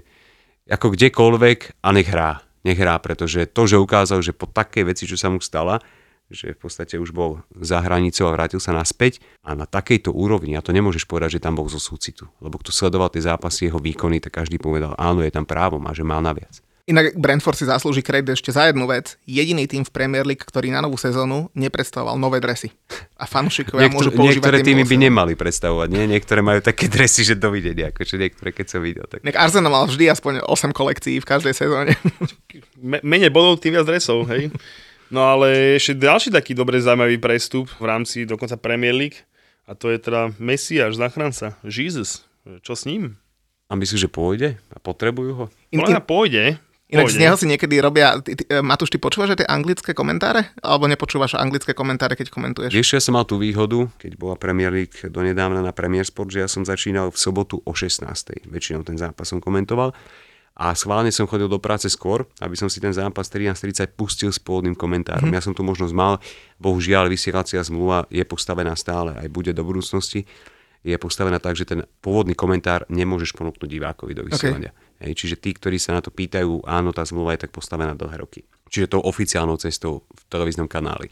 [SPEAKER 3] ako kdekoľvek a nech hrá. Nech hrá, pretože to, že ukázal, že po takej veci, čo sa mu stala, že v podstate už bol za hranicou a vrátil sa naspäť a na takejto úrovni, a to nemôžeš povedať, že tam bol zo súcitu, lebo kto sledoval tie zápasy, jeho výkony, tak každý povedal, áno, je tam právom a že má naviac.
[SPEAKER 2] Inak Brentford si zaslúži kredit ešte za jednu vec. Jediný tým v Premier League, ktorý na novú sezónu nepredstavoval nové dresy. A fanúšikovia môžu používať
[SPEAKER 3] niektoré týmy by nemali predstavovať, nie? Niektoré majú také dresy, že dovidenia, akože niektoré, keď som videl. Tak...
[SPEAKER 2] Nek Arsenal mal vždy aspoň 8 kolekcií v každej sezóne.
[SPEAKER 4] Me- menej bodov, tým viac dresov, hej. No ale ešte ďalší taký dobre zaujímavý prestup v rámci dokonca Premier League a to je teda Messiáš, záchranca, Jesus. Čo s ním?
[SPEAKER 3] A myslíš, že pôjde? A potrebujú ho?
[SPEAKER 2] In, in,
[SPEAKER 4] pôjde.
[SPEAKER 2] inak z neho si niekedy robia... Ty, ty, Matúš, ty počúvaš aj tie anglické komentáre? Alebo nepočúvaš anglické komentáre, keď komentuješ?
[SPEAKER 3] Vieš, ja som mal tú výhodu, keď bola Premier League donedávna na Premier Sport, že ja som začínal v sobotu o 16. Väčšinou ten zápas som komentoval. A schválne som chodil do práce skôr, aby som si ten zápas 13.30 pustil s pôvodným komentárom. Mm. Ja som tu možnosť mal, bohužiaľ vysielacia zmluva je postavená stále, aj bude do budúcnosti, je postavená tak, že ten pôvodný komentár nemôžeš ponúknuť divákovi do vysielania. Okay. Hej, čiže tí, ktorí sa na to pýtajú, áno, tá zmluva je tak postavená dlhé roky. Čiže tou oficiálnou cestou v televíznom kanáli.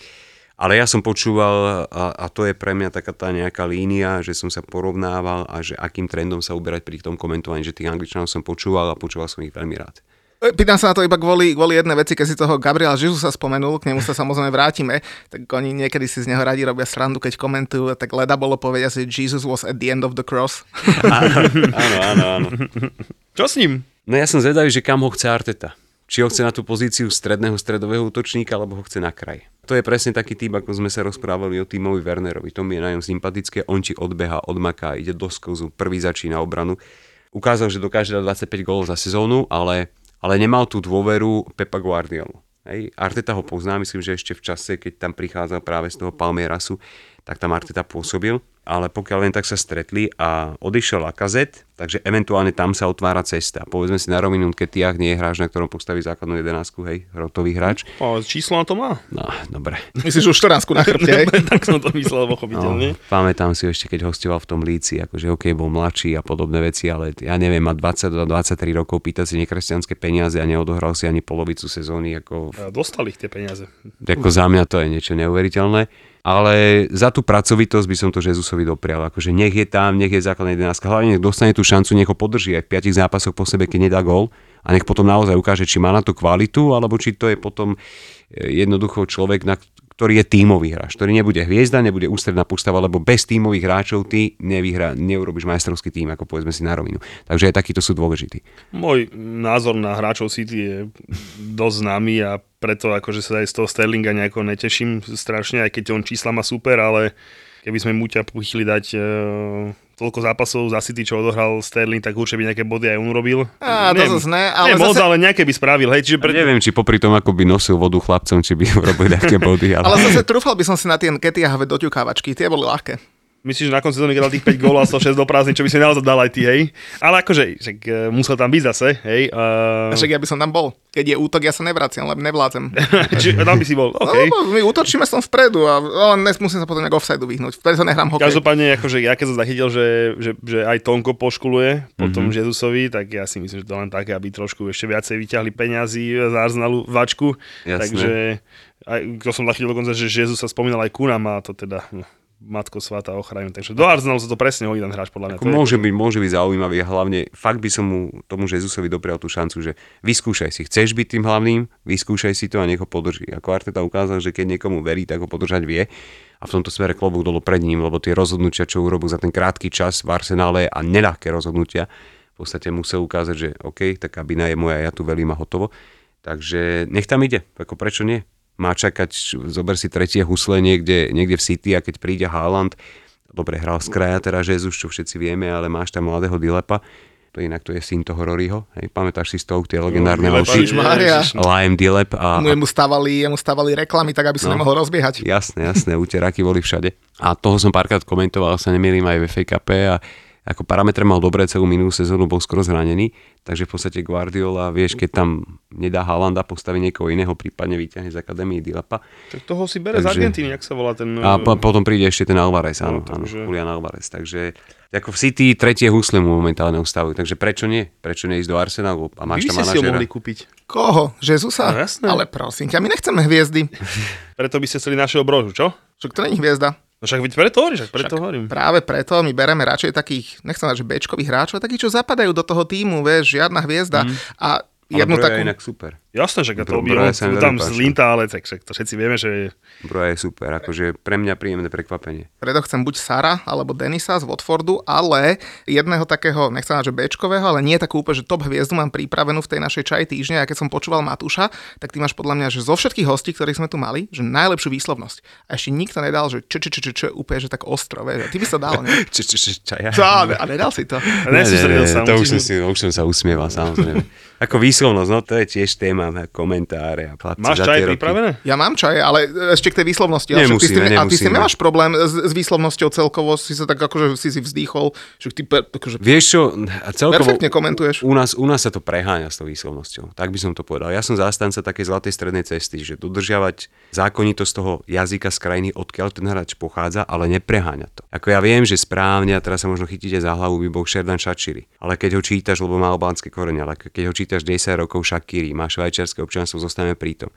[SPEAKER 3] Ale ja som počúval, a, a to je pre mňa taká tá nejaká línia, že som sa porovnával a že akým trendom sa uberať pri tom komentovaní, že tých angličanov som počúval a počúval som ich veľmi rád.
[SPEAKER 2] E, Pýtam sa na to iba kvôli, kvôli jednej veci, keď si toho Gabriela Žižusa spomenul, k nemu sa samozrejme vrátime, tak oni niekedy si z neho radi robia srandu, keď komentujú, tak leda bolo povedať, že Jesus was at the end of the cross.
[SPEAKER 3] Áno, áno, áno.
[SPEAKER 4] Čo s ním?
[SPEAKER 3] No ja som zvedavý, že kam ho chce Arteta. Či ho chce na tú pozíciu stredného stredového útočníka, alebo ho chce na kraj. To je presne taký typ, ako sme sa rozprávali o týmovi Wernerovi. To mi je na ňom sympatické. On ti odbeha, odmaká, ide do skozu, prvý začína obranu. Ukázal, že dokáže dať 25 gólov za sezónu, ale, ale nemal tú dôveru Pepa Guardiolu. Hej. Arteta ho pozná, myslím, že ešte v čase, keď tam prichádzal práve z toho Palmierasu, tak tam Arteta pôsobil ale pokiaľ len tak sa stretli a odišiel Lakazet, takže eventuálne tam sa otvára cesta. Povedzme si na rovinu, keď Tiach nie je hráč, na ktorom postaví základnú jedenáctku, hej, rotový hráč.
[SPEAKER 4] O, číslo na to má?
[SPEAKER 3] No, dobre.
[SPEAKER 2] Myslíš už 14 na chrbte, hej?
[SPEAKER 4] tak som to myslel, pochopiteľne.
[SPEAKER 3] No, pamätám si ešte, keď hostoval v tom líci, akože OK, bol mladší a podobné veci, ale ja neviem, má 20-23 rokov, pýtať si nekresťanské peniaze a neodohral si ani polovicu sezóny. Ako...
[SPEAKER 4] Dostali ich tie peniaze.
[SPEAKER 3] Ako za mňa to je niečo neuveriteľné ale za tú pracovitosť by som to Jezusovi doprial. Akože nech je tam, nech je základná 11. Hlavne nech dostane tú šancu, nech ho podrží aj v 5 zápasoch po sebe, keď nedá gól a nech potom naozaj ukáže, či má na to kvalitu, alebo či to je potom e, jednoducho človek, na, ktorý je tímový hráč, ktorý nebude hviezda, nebude ústredná postava, lebo bez tímových hráčov ty nevyhra, neurobiš majstrovský tým, ako povedzme si na rovinu. Takže aj takíto sú dôležití.
[SPEAKER 4] Môj názor na hráčov City je dosť známy a preto akože sa aj z toho Sterlinga nejako neteším strašne, aj keď on čísla má super, ale keby sme Muťa puchili dať e, toľko zápasov za City, čo odohral Sterling, tak určite by nejaké body aj on urobil.
[SPEAKER 2] Á, to zase ne, ale
[SPEAKER 4] nie,
[SPEAKER 2] zase...
[SPEAKER 4] moc, ale nejaké by spravil. Hej, čiže
[SPEAKER 3] pre... Neviem, či popri tom, ako by nosil vodu chlapcom, či by urobil nejaké body.
[SPEAKER 2] Ale, ale zase trúfal by som si na tie Ketiahove doťukávačky, tie boli ľahké.
[SPEAKER 4] Myslíš, že na konci sezóny dal tých 5 gólov a 106 do prázdny, čo by si naozaj dal aj ty, hej? Ale akože, že uh, musel tam byť zase, hej? Uh...
[SPEAKER 2] Však ja by som tam bol. Keď je útok, ja sa nevraciam, lebo nevládzem.
[SPEAKER 4] Či, tam by si bol, OK.
[SPEAKER 2] No, my útočíme som vpredu a ale dnes musím sa potom nejak offside vyhnúť. Preto nehrám hokej.
[SPEAKER 4] Každopádne, akože ja keď som zachytil, že, že, že aj Tonko poškuluje potom mm-hmm. Jezusovi, tak ja si myslím, že to len také, aby trošku ešte viacej vyťahli peňazí z Arsenalu vačku.
[SPEAKER 3] Jasne.
[SPEAKER 4] Takže aj, to som zachytil dokonca, že Jezus sa spomínal aj Kunam a to teda no, Matko Svata ochranu. Takže do Arsenalu sa to presne hodí ten hráč podľa mňa.
[SPEAKER 3] Ako môže, byť, môže byť zaujímavý a hlavne fakt by som mu tomu Jezusovi doprial tú šancu, že vyskúšaj si, chceš byť tým hlavným, vyskúšaj si to a nech ho podrží. Ako Arteta ukázal, že keď niekomu verí, tak ho podržať vie a v tomto smere klobúk dolu pred ním, lebo tie rozhodnutia, čo urobil za ten krátky čas v Arsenále a neľahké rozhodnutia, v podstate musel ukázať, že OK, tá kabina je moja, ja tu velím a hotovo. Takže nech tam ide, ako prečo nie? Má čakať, zober si tretie husle niekde, niekde v City a keď príde Haaland, dobre hral z kraja teraz Jezus, čo všetci vieme, ale máš tam mladého Dilepa, to inak to je syn toho Roryho, hej, pamätáš si z toho tie legendárne
[SPEAKER 2] no,
[SPEAKER 3] oči,
[SPEAKER 2] Lime
[SPEAKER 3] Dilep a...
[SPEAKER 2] Mu stavali, mu stavali reklamy tak, aby sa no, nemohol rozbiehať.
[SPEAKER 3] Jasné, jasné, úteráky boli všade. A toho som párkrát komentoval, sa nemýlim aj v Cup a ako parametre mal dobré celú minulú sezónu, bol skoro zranený, takže v podstate Guardiola, vieš, keď tam nedá Halanda, postaví niekoho iného, prípadne vyťahne z akadémie Dilapa.
[SPEAKER 4] Tak toho si bere takže, z Argentíny, jak sa volá ten...
[SPEAKER 3] A po, potom príde ešte ten Alvarez, áno, no, takže... áno Julian Alvarez, takže ako v City tretie husle mu momentálne ustavujú, takže prečo nie? Prečo nie ísť do Arsenalu a máš tam manažera?
[SPEAKER 4] si ho mohli kúpiť.
[SPEAKER 2] Koho? Jezusa?
[SPEAKER 4] No, jasné.
[SPEAKER 2] Ale prosím ťa, my nechceme hviezdy.
[SPEAKER 4] Preto by ste chceli našeho brožu, čo?
[SPEAKER 2] Však to není hviezda.
[SPEAKER 4] No však veď preto hovoríš, však preto však hovorím.
[SPEAKER 2] Práve preto my bereme radšej takých, nechcem že bečkových hráčov, takých, čo zapadajú do toho týmu, vieš, žiadna hviezda. Mm. A jednu
[SPEAKER 3] Ale
[SPEAKER 2] takú...
[SPEAKER 3] je inak super.
[SPEAKER 4] Jasné, že to by on, tam z Linta, ale tak, to všetci vieme, že.
[SPEAKER 3] Broja je super, akože pre mňa príjemné prekvapenie.
[SPEAKER 2] Preto chcem buď Sara alebo Denisa z Watfordu, ale jedného takého, nechcem že Bčkového, ale nie takú úplne, že top hviezdu mám pripravenú v tej našej čaj týždne a keď som počúval Matúša, tak ty máš podľa mňa, že zo všetkých hostí, ktorých sme tu mali, že najlepšiu výslovnosť. A ešte nikto nedal, že čo, čo, čo, čo, čo úplne, že tak ostro, vieš. Ty by sa dal, nie?
[SPEAKER 3] Čo, čo, čo, čaja.
[SPEAKER 2] a nedal si to.
[SPEAKER 3] Ne, ne, ne, ne, to už som, si, už som sa usmieval, samozrejme. Ako výslovnosť, no to je tiež téma, komentáre a
[SPEAKER 4] Máš čaje pripravené?
[SPEAKER 2] Ja mám čaje, ale ešte k tej výslovnosti.
[SPEAKER 3] Nemusíme,
[SPEAKER 2] ty,
[SPEAKER 3] nemusíme.
[SPEAKER 2] A ty si nemáš problém s, s výslovnosťou celkovo, si sa tak akože si si vzdýchol, že ty akože
[SPEAKER 3] Vieš čo, celkovo
[SPEAKER 2] perfektne komentuješ.
[SPEAKER 3] U nás, u nás sa to preháňa s tou výslovnosťou, tak by som to povedal. Ja som zástanca takej zlatej strednej cesty, že dodržiavať zákonitosť toho jazyka z krajiny, odkiaľ ten hráč pochádza, ale nepreháňa to. Ako ja viem, že správne, a teraz sa možno chytíte za hlavu, by bol Šerdan Šačiri. Ale keď ho čítaš, lebo má albánske korene, ale keď ho čítaš 10 rokov Šakiri, má švajčiarske občianstvo, zostaneme pri tom.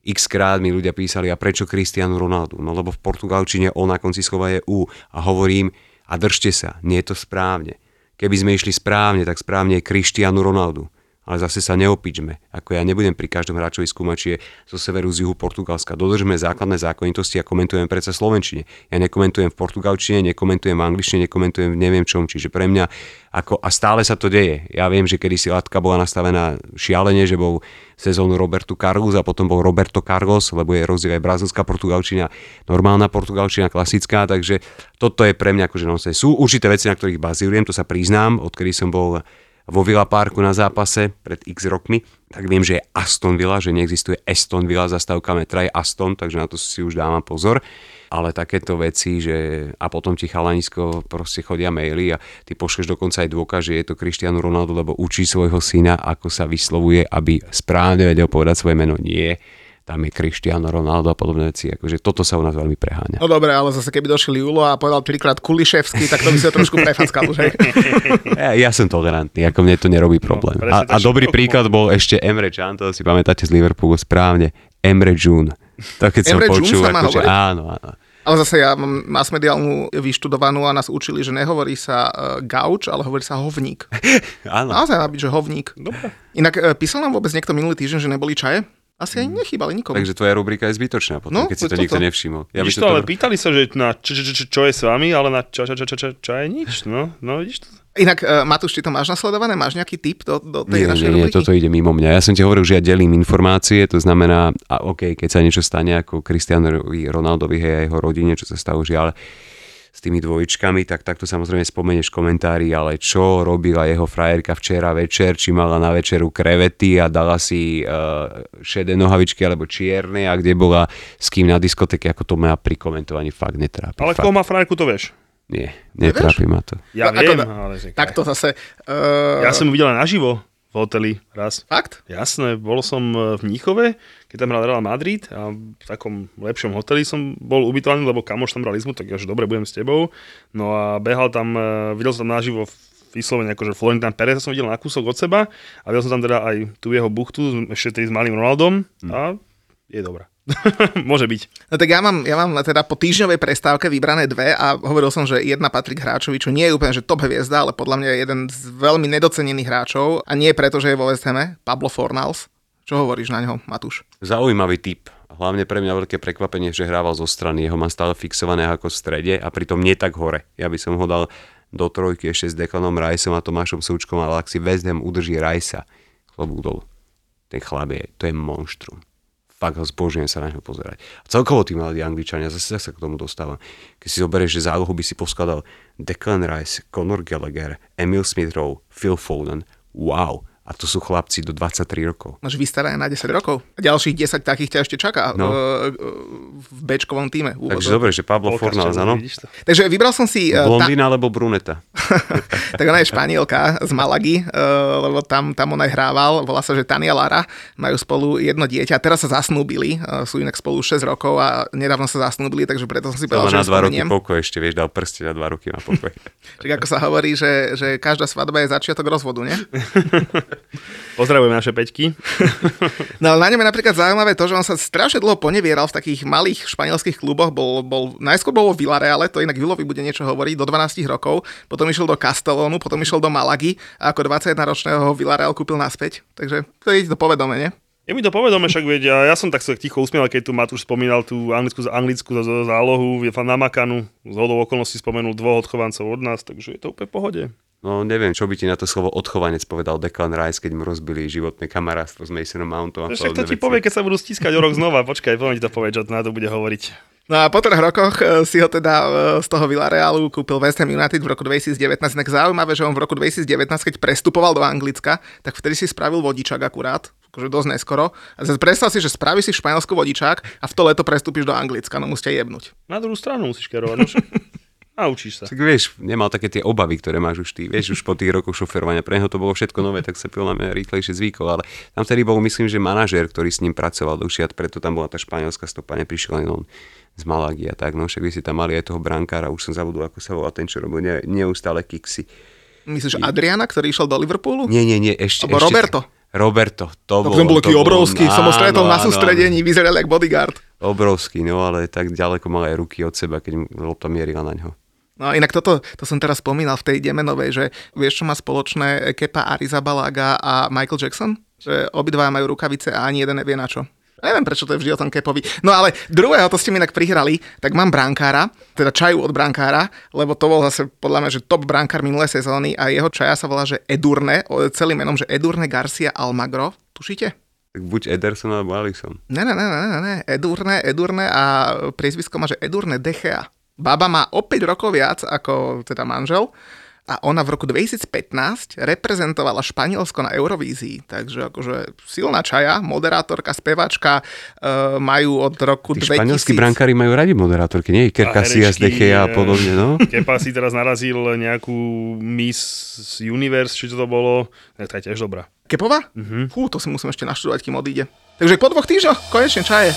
[SPEAKER 3] X krát mi ľudia písali, a prečo Cristiano Ronaldo? No lebo v portugalčine O na konci slova je U. A hovorím, a držte sa, nie je to správne. Keby sme išli správne, tak správne je Cristiano Ronaldo. Ale zase sa neopičme. Ako ja nebudem pri každom hráčovi skúmať, či je zo severu, z juhu Portugalska. Dodržme základné zákonitosti a komentujem predsa slovenčine. Ja nekomentujem v portugalčine, nekomentujem v angličtine, nekomentujem v neviem čom. Čiže pre mňa, ako, a stále sa to deje. Ja viem, že kedy si latka bola nastavená šialene, že bol sezónu Roberto Carlos a potom bol Roberto Carlos, lebo je rozdiel aj brazilská portugalčina, normálna portugalčina, klasická, takže toto je pre mňa akože nonsense. Sú určité veci, na ktorých bazírujem, to sa priznám, odkedy som bol vo Villa Parku na zápase pred x rokmi, tak viem, že je Aston Villa, že neexistuje Aston Villa, zastávka metra je Aston, takže na to si už dávam pozor. Ale takéto veci, že a potom ti chalanisko proste chodia maily a ty pošleš dokonca aj dôkaz, že je to Cristiano Ronaldo, lebo učí svojho syna, ako sa vyslovuje, aby správne vedel povedať svoje meno. Nie tam je Cristiano Ronaldo a podobné veci. Akože toto sa u nás veľmi preháňa.
[SPEAKER 2] No dobre, ale zase keby došiel Julo a povedal trikrát Kuliševský, tak to by sa trošku prefackal, že?
[SPEAKER 3] Ja, ja som tolerantný, ako mne to nerobí problém.
[SPEAKER 4] No,
[SPEAKER 3] a, a dobrý príklad bol ešte Emre Can, to si pamätáte z Liverpoolu správne. Emre June. To keď som
[SPEAKER 2] Emre June
[SPEAKER 3] počul,
[SPEAKER 2] sa má
[SPEAKER 3] akože, áno, áno.
[SPEAKER 2] Ale zase ja mám masmediálnu vyštudovanú a nás učili, že nehovorí sa uh, gauč, ale hovorí sa hovník.
[SPEAKER 3] áno.
[SPEAKER 2] Naozaj má byť, že hovník. Dobre. Inak uh, písal nám vôbec niekto minulý týždeň, že neboli čaje? Asi aj nechýbali nikomu.
[SPEAKER 3] Takže tvoja rubrika je zbytočná potom,
[SPEAKER 2] No,
[SPEAKER 3] keď si to
[SPEAKER 2] toto.
[SPEAKER 3] nikto nevšimol. Ja
[SPEAKER 4] Vidíš
[SPEAKER 3] som
[SPEAKER 4] to, ale
[SPEAKER 3] to...
[SPEAKER 4] pýtali sa, že na čo, čo, čo, čo, čo je s vami, ale na čo, čo, čo, čo, čo, čo je nič. No, no vidíš to?
[SPEAKER 2] Inak, uh, Matúš, ty to máš nasledované? Máš nejaký tip do, do tej
[SPEAKER 3] Nie,
[SPEAKER 2] našej
[SPEAKER 3] nie, nie,
[SPEAKER 2] rubriky?
[SPEAKER 3] toto ide mimo mňa. Ja som ti hovoril, že ja delím informácie, to znamená, a OK, keď sa niečo stane ako Cristianovi Ronaldovi, hej, a jeho rodine, čo sa stalo žiaľ s tými dvojičkami, tak takto samozrejme spomenieš komentári, ale čo robila jeho frajerka včera večer, či mala na večeru krevety a dala si uh, šedé nohavičky alebo čierne a kde bola s kým na diskotéke, ako to ma pri komentovaní fakt netrápi.
[SPEAKER 4] Ale
[SPEAKER 3] fakt.
[SPEAKER 4] koho má frajerku, to vieš.
[SPEAKER 3] Nie, netrápi ma to.
[SPEAKER 4] Ja
[SPEAKER 2] No,
[SPEAKER 4] viem,
[SPEAKER 2] da-
[SPEAKER 4] ale... že-
[SPEAKER 2] Tak to zase... Uh,
[SPEAKER 4] Ja som ju videl aj naživo v hoteli raz.
[SPEAKER 2] Fakt?
[SPEAKER 4] Jasné, bol som e, v Mníchove, keď tam hral Real Madrid a v takom lepšom hoteli som bol ubytovaný, lebo kamoš tam hral izmu, tak ja, že dobre, budem s tebou. No a behal tam, e, videl som tam naživo vyslovene akože Florentine Perez som videl na kúsok od seba a videl som tam teda aj tú jeho buchtu, ešte tedy s malým Ronaldom a je dobrá. Môže byť.
[SPEAKER 2] No tak ja mám, ja mám teda po týždňovej prestávke vybrané dve a hovoril som, že jedna patrí k hráčovi, čo nie je úplne že top hviezda, ale podľa mňa je jeden z veľmi nedocenených hráčov a nie preto, že je vo West Hame, Pablo Fornals. Čo hovoríš na neho, Matúš?
[SPEAKER 3] Zaujímavý typ. Hlavne pre mňa veľké prekvapenie, že hrával zo strany. Jeho mám stále fixované ako v strede a pritom nie tak hore. Ja by som ho dal do trojky ešte s Declanom Riceom a Tomášom Súčkom, ale ak si West Ham udrží Ricea, klobúk dolu. Ten chlap je, to je monštrum. Fakt ho zbožujem sa na neho pozerať. A celkovo tí mladí Angličania, zase sa k tomu dostávam. Keď si zoberieš, že zálohu by si poskladal Declan Rice, Conor Gallagher, Emil Smith Rowe, Phil Foden, wow. A to sú chlapci do 23 rokov.
[SPEAKER 2] Máš vystarané na 10 rokov. A ďalších 10 takých ťa ešte čaká
[SPEAKER 3] No.
[SPEAKER 2] no. v Bčkovom týme. v
[SPEAKER 3] Takže dobre, že Pablo Fornals, áno.
[SPEAKER 2] Takže vybral som si... eh, tá-
[SPEAKER 3] Blondína alebo bruneta?
[SPEAKER 2] tak ona je španielka z Malagy, uh, lebo tam, tam on aj hrával, volá sa, že Tania Lara, majú spolu jedno dieťa, teraz sa zasnúbili, uh, sú inak spolu 6 rokov a nedávno sa zasnúbili, takže preto som si povedal, že
[SPEAKER 3] na
[SPEAKER 2] ju
[SPEAKER 3] dva roky
[SPEAKER 2] spomeniem.
[SPEAKER 3] pokoj, ešte vieš, dal prste na dva roky na pokoj.
[SPEAKER 2] Tak ako sa hovorí, že, že každá svadba je začiatok rozvodu, nie?
[SPEAKER 4] Pozdravujem naše peťky.
[SPEAKER 2] No ale na ňom je napríklad zaujímavé to, že on sa strašne dlho ponevieral v takých malých španielských kluboch, bol, bol, najskôr bol vo Villareale, to inak Vilovi bude niečo hovoriť, do 12 rokov, potom išiel do Castellonu, potom išiel do Malagy a ako 21-ročného ho Villarreal kúpil naspäť, takže to je to povedomé, nie?
[SPEAKER 4] Je mi to povedome, však veď, a ja som tak sa ticho usmiel, keď tu Matúš spomínal tú anglickú, anglickú zálohu, je tam namakanu, z hodou okolností spomenul dvoch odchovancov od nás, takže je to úplne v pohode.
[SPEAKER 3] No neviem, čo by ti na to slovo odchovanec povedal Declan Rice, keď mu rozbili životné kamarátstvo s Masonom Mountom. a
[SPEAKER 4] Však to ti
[SPEAKER 3] veci.
[SPEAKER 4] povie, keď sa budú stískať o rok znova. Počkaj, poviem ti to povie, čo na to bude hovoriť.
[SPEAKER 2] No a po troch rokoch e, si ho teda e, z toho Villarealu kúpil West Ham United v roku 2019. Inak zaujímavé, že on v roku 2019, keď prestupoval do Anglicka, tak vtedy si spravil vodičák akurát, akože dosť neskoro. A predstav si, že spravíš si v Španielsku vodičák a v to leto prestúpiš do Anglicka, no musíte jebnúť.
[SPEAKER 4] Na druhú stranu musíš kerovať. No, však- a učíš sa.
[SPEAKER 3] Tak vieš, nemal také tie obavy, ktoré máš už ty. Vieš, už po tých rokoch šoferovania. Pre neho to bolo všetko nové, tak sa podľa mňa rýchlejšie zvykol. Ale tam vtedy bol, myslím, že manažér, ktorý s ním pracoval dlhšie a preto tam bola tá španielská stopa, neprišiel len on z Malagy a tak. No však vy si tam mali aj toho brankára, už som zabudol, ako sa volá ten, čo robil ne, neustále kiksy.
[SPEAKER 2] Myslíš Adriana, ktorý išiel do Liverpoolu?
[SPEAKER 3] Nie, nie, nie, ešte...
[SPEAKER 2] Alebo
[SPEAKER 3] ešte
[SPEAKER 2] Roberto.
[SPEAKER 3] Roberto, to bol...
[SPEAKER 2] ten bol taký
[SPEAKER 3] to bol-
[SPEAKER 2] obrovský, som ho stretol
[SPEAKER 3] áno,
[SPEAKER 2] na
[SPEAKER 3] áno,
[SPEAKER 2] sústredení, vyzeral jak bodyguard.
[SPEAKER 3] Obrovský, no ale tak ďaleko mal aj ruky od seba, keď lopta mierila na ňo.
[SPEAKER 2] No inak toto, to som teraz spomínal v tej Demenovej, že vieš, čo má spoločné Kepa Arizabalaga a Michael Jackson? Že obidvaja majú rukavice a ani jeden nevie na čo. Neviem, prečo to je vždy o tom Kepovi. No ale druhého, to ste mi inak prihrali, tak mám brankára, teda čaju od brankára, lebo to bol zase podľa mňa, že top brankár minulé sezóny a jeho čaja sa volá, že Edurne, celým menom, že Edurne Garcia Almagro. Tušíte?
[SPEAKER 3] Tak buď Ederson alebo Alisson.
[SPEAKER 2] Ne, ne, ne, ne, ne, ne, Edurne, Edurne a priezvisko má, že Edurne Dechea. Baba má o 5 rokov viac ako teda manžel a ona v roku 2015 reprezentovala Španielsko na Eurovízii, takže akože silná čaja, moderátorka, spevačka, e, majú od roku
[SPEAKER 3] Tí
[SPEAKER 2] 2000.
[SPEAKER 3] španielskí brankári majú radi moderátorky, nie? Iker
[SPEAKER 4] A
[SPEAKER 3] Casillas,
[SPEAKER 4] herečky,
[SPEAKER 3] De Gea a
[SPEAKER 4] eh,
[SPEAKER 3] podobne, no.
[SPEAKER 4] Kepa si teraz narazil nejakú Miss Universe, či to, to bolo, tak tá je tiež dobrá.
[SPEAKER 2] Kepova? Mm-hmm. Fú, to si musím ešte naštudovať, kým odíde. Takže po dvoch týždňoch konečne čaje.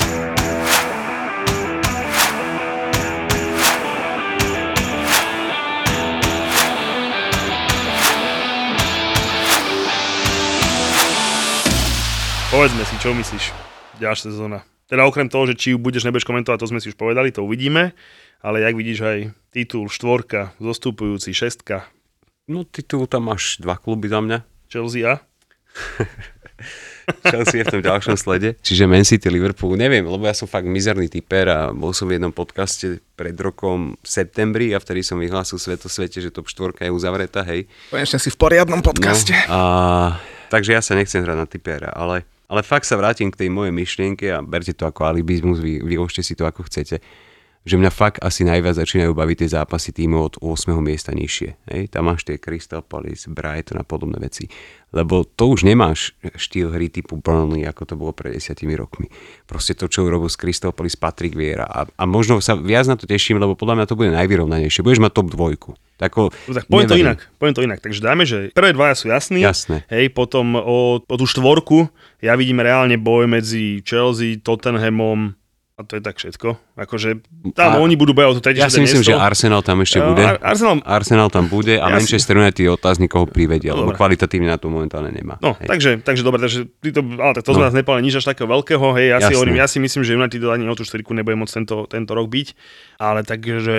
[SPEAKER 4] Povedzme si, čo myslíš? Ďalšia sezóna. Teda okrem toho, že či ju budeš, nebudeš komentovať, to sme si už povedali, to uvidíme. Ale jak vidíš aj titul štvorka, zostupujúci šestka,
[SPEAKER 3] No titul tam máš dva kluby za mňa.
[SPEAKER 4] Chelsea a?
[SPEAKER 3] Chelsea je v tom ďalšom slede. Čiže Man City, Liverpool, neviem, lebo ja som fakt mizerný typer a bol som v jednom podcaste pred rokom v septembri a vtedy som vyhlásil svetosvete, že top 4 je uzavretá, hej.
[SPEAKER 2] Konečne si v poriadnom podcaste.
[SPEAKER 3] No, a, takže ja sa nechcem hrať na typera, ale, ale fakt sa vrátim k tej mojej myšlienke a berte to ako alibizmus, vy, vyložte si to ako chcete že mňa fakt asi najviac začínajú baviť tie zápasy týmu od 8. miesta nižšie. Hej? Tam máš tie Crystal Palace, Brighton a podobné veci. Lebo to už nemáš štýl hry typu Burnley, ako to bolo pred desiatimi rokmi. Proste to, čo urobil z Crystal Palace Patrick Vieira. A, a možno sa viac na to teším, lebo podľa mňa to bude najvyrovnanejšie. Budeš mať top dvojku. Tako,
[SPEAKER 4] No tak poviem to inak, poviem to inak. Takže dáme, že prvé dvaja sú jasní.
[SPEAKER 3] Jasné.
[SPEAKER 4] Hej, potom o, o tú štvorku ja vidím reálne boj medzi Chelsea, Tottenhamom a to je tak všetko. Akože tam
[SPEAKER 3] A-
[SPEAKER 4] oni budú bojovať o to
[SPEAKER 3] Ja si myslím,
[SPEAKER 4] miesto.
[SPEAKER 3] že Arsenal tam ešte bude.
[SPEAKER 4] Ar- Arsenal,
[SPEAKER 3] Arsenal tam bude a
[SPEAKER 4] Ja si-
[SPEAKER 3] Manchester United je otáznik, koho privedia, lebo kvalitatívne na to momentálne nemá.
[SPEAKER 4] No,
[SPEAKER 3] Hej.
[SPEAKER 4] takže, takže dobre, takže to, ale tak to sme
[SPEAKER 3] No.
[SPEAKER 4] nás nepali nič až takého veľkého, hej, ja si hovorím, ja si myslím, že United ani o tú štyrku nebude môcť tento, tento rok byť, ale takže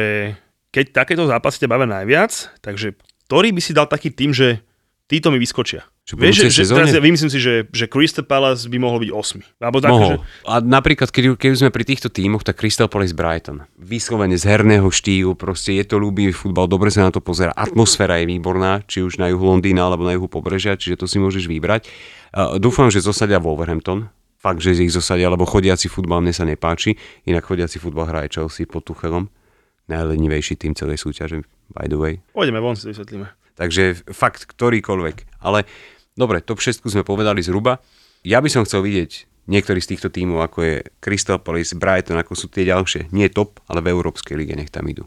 [SPEAKER 4] keď takéto zápasy ťa bavia najviac, takže ktorý by si dal taký tým, že títo mi vyskočia?
[SPEAKER 3] Čo,
[SPEAKER 4] Vieš, že, že
[SPEAKER 3] sezóne?
[SPEAKER 4] teraz ja vymyslím si, že, že Crystal Palace by mohol byť 8. Alebo tak, že,
[SPEAKER 3] Mohol. A napríklad, keď, keď sme pri týchto tímoch, tak Crystal Palace Brighton. Vyslovene z herného štýlu, proste je to ľúbivý futbal, dobre sa na to pozera. Atmosféra je výborná, či už na juhu Londýna alebo na juhu pobrežia, čiže to si môžeš vybrať. Uh, dúfam, že zosadia Wolverhampton. Fakt, že ich zosadia, lebo chodiaci futbal mne sa nepáči. Inak chodiaci futbal hraje Chelsea pod Tuchelom. Najlenivejší tým celej súťaže, by the way.
[SPEAKER 4] pôjdeme von, si vysvetlíme.
[SPEAKER 3] Takže fakt ktorýkoľvek. Ale dobre, top 6 sme povedali zhruba. Ja by som chcel vidieť niektorý z týchto tímov, ako je Crystal Palace, Brighton, ako sú tie ďalšie. Nie top, ale v Európskej lige nech tam idú.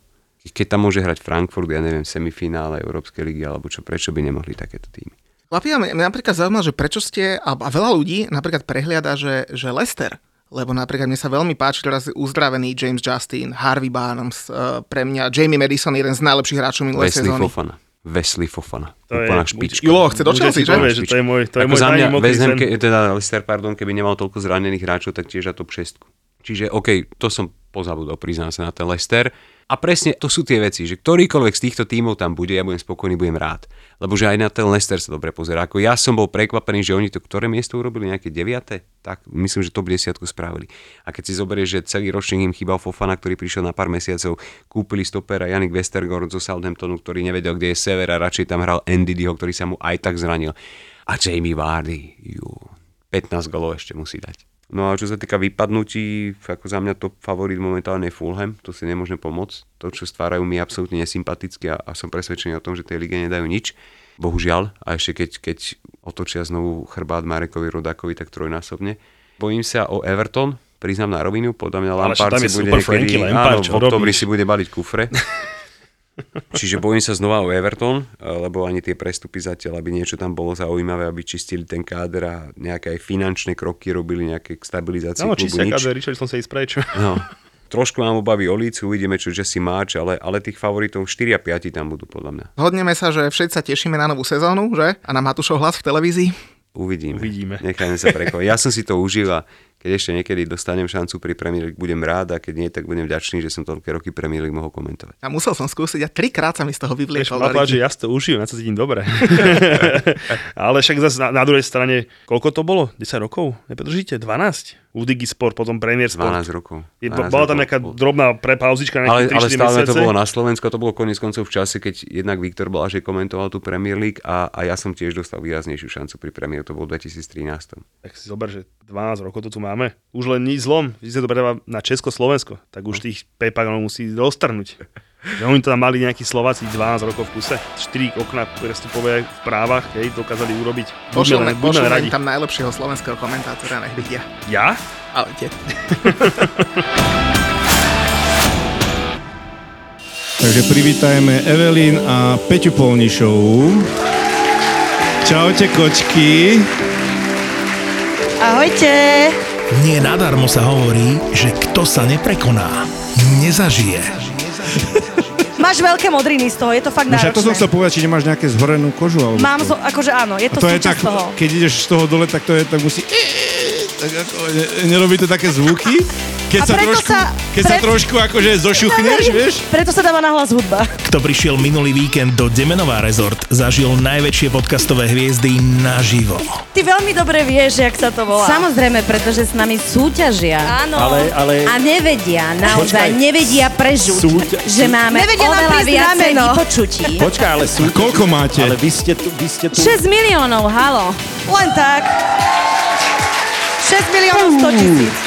[SPEAKER 3] Keď tam môže hrať Frankfurt, ja neviem, semifinále Európskej ligy, alebo čo, prečo by nemohli takéto týmy?
[SPEAKER 2] Chlapi, a mňa napríklad zaujímalo, že prečo ste, a, a veľa ľudí napríklad prehliada, že, že Lester, lebo napríklad mne sa veľmi páči teraz uzdravený James Justin, Harvey Barnes, uh, pre mňa Jamie Madison, jeden z najlepších hráčov minulej sezóny.
[SPEAKER 3] Fofana. Wesley Fofana.
[SPEAKER 4] To je-
[SPEAKER 3] Úplná špička.
[SPEAKER 2] Julo chce do Chelsea, že?
[SPEAKER 4] povie, že to je môj, to je
[SPEAKER 3] Ako
[SPEAKER 4] môj
[SPEAKER 3] za mňa,
[SPEAKER 4] sen.
[SPEAKER 3] ke, teda Leicester, pardon, keby nemal toľko zranených hráčov, tak tiež za top 6. Čiže OK, to som pozabudol, priznám sa na ten Leicester. A presne to sú tie veci, že ktorýkoľvek z týchto tímov tam bude, ja budem spokojný, budem rád. Lebo že aj na ten Leicester sa dobre pozerá. Ako ja som bol prekvapený, že oni to ktoré miesto urobili, nejaké deviate? Tak myslím, že top 10 spravili. A keď si zoberieš, že celý ročník im chýbal Fofana, ktorý prišiel na pár mesiacov, kúpili stopera Janik Westergaard zo Southamptonu, ktorý nevedel, kde je sever a radšej tam hral Andyho, ktorý sa mu aj tak zranil. A Jamie Vardy, jú, 15 golov ešte musí dať. No a čo sa týka vypadnutí, ako za mňa to favorit momentálne je Fulham, to si nemôžeme pomôcť. To, čo stvárajú mi, je absolútne nesympatické a, a som presvedčený o tom, že tej lige nedajú nič. Bohužiaľ, a ešte keď, keď otočia znovu chrbát Marekovi Rodakovi, tak trojnásobne. Bojím sa o Everton, priznám na rovinu, podľa mňa Lampard si bude niekedy, áno, v oktobri si bude baliť kufre. Čiže bojím sa znova o Everton, lebo ani tie prestupy zatiaľ, aby niečo tam bolo zaujímavé, aby čistili ten káder a nejaké aj finančné kroky robili, nejaké k stabilizácii
[SPEAKER 4] No,
[SPEAKER 3] klubu, nič.
[SPEAKER 4] káder, Richardson sa ísť preč.
[SPEAKER 3] No, trošku mám obavy o lícu, uvidíme, čo Jesse March, ale, ale tých favoritov 4 a 5 tam budú podľa mňa.
[SPEAKER 2] Zhodneme sa, že všetci sa tešíme na novú sezónu, že? A na Matúšov hlas v televízii.
[SPEAKER 3] Uvidíme.
[SPEAKER 4] Uvidíme.
[SPEAKER 3] Nechajme sa prekvať. Ja som si to užil a keď ešte niekedy dostanem šancu pri Premier League, budem rád a keď nie, tak budem vďačný, že som toľké roky Premier League mohol komentovať.
[SPEAKER 2] A musel som skúsiť a trikrát sa mi z toho vyvliekol.
[SPEAKER 4] povedať, že ja to užijem, ja sa cítim dobre. Ale však zase na, na, druhej strane, koľko to bolo? 10 rokov? Nepodržíte? 12? U Digisport, potom Premier Sport.
[SPEAKER 3] 12 rokov.
[SPEAKER 4] Je,
[SPEAKER 3] 12
[SPEAKER 4] bola tam nejaká drobná prepauzička na
[SPEAKER 3] ale,
[SPEAKER 4] nejaké 3-4
[SPEAKER 3] ale stále
[SPEAKER 4] mesiace.
[SPEAKER 3] to bolo na Slovensku, to bolo koniec koncov v čase, keď jednak Viktor Blažej komentoval tú Premier League a, a ja som tiež dostal výraznejšiu šancu pri Premier, to bolo v 2013.
[SPEAKER 4] Tak si zober, že 12 rokov to tu máme. Už len nič zlom. Vy sa to predáva na Česko-Slovensko, tak už tých Paypagonov musí roztrhnúť. Že oni to tam mali nejakí Slováci 12 rokov v kuse. 4 okna prestupové v právach, hej, dokázali urobiť.
[SPEAKER 2] Pošleme, pošleme tam najlepšieho slovenského komentátora, nech vidia.
[SPEAKER 4] Ja?
[SPEAKER 2] Ahojte.
[SPEAKER 6] Takže privítajme Evelyn a Peťu Polnišovú. Čaute kočky.
[SPEAKER 1] Ahojte!
[SPEAKER 5] Nie nadarmo sa hovorí, že kto sa neprekoná, nezažije.
[SPEAKER 1] Máš veľké modriny z toho, je to fakt
[SPEAKER 6] však to som
[SPEAKER 1] náročné.
[SPEAKER 6] chcel povedať, či nemáš nejaké zhorenú kožu. Alebo
[SPEAKER 1] Mám, zo, akože áno, je to,
[SPEAKER 6] to je tak,
[SPEAKER 1] toho.
[SPEAKER 6] keď ideš z toho dole, tak to je, tak musí... Tak ako, ne, nerobí to také zvuky? Keď
[SPEAKER 1] A
[SPEAKER 6] sa
[SPEAKER 1] preto
[SPEAKER 6] trošku,
[SPEAKER 1] sa-
[SPEAKER 6] keď sa
[SPEAKER 1] pred-
[SPEAKER 6] trošku akože zošuchneš, vieš?
[SPEAKER 1] Preto sa dáva nahlas hudba.
[SPEAKER 5] Kto prišiel minulý víkend do Demenová rezort, zažil najväčšie podcastové hviezdy naživo.
[SPEAKER 1] Ty veľmi dobre vieš, jak sa to volá.
[SPEAKER 7] Samozrejme, pretože s nami súťažia.
[SPEAKER 1] Áno.
[SPEAKER 8] Ale, ale
[SPEAKER 7] A nevedia, naozaj
[SPEAKER 8] Počkaj.
[SPEAKER 7] nevedia prežuť,
[SPEAKER 8] Súťa-
[SPEAKER 7] že máme
[SPEAKER 1] Nevedia
[SPEAKER 7] oveľa viacej vypočutí.
[SPEAKER 8] počkaj, ale sú...
[SPEAKER 6] Koľko máte?
[SPEAKER 8] Ale vy ste tu, vy ste tu...
[SPEAKER 7] 6 miliónov, halo.
[SPEAKER 1] Len tak. 6 miliónov 100 tisíc.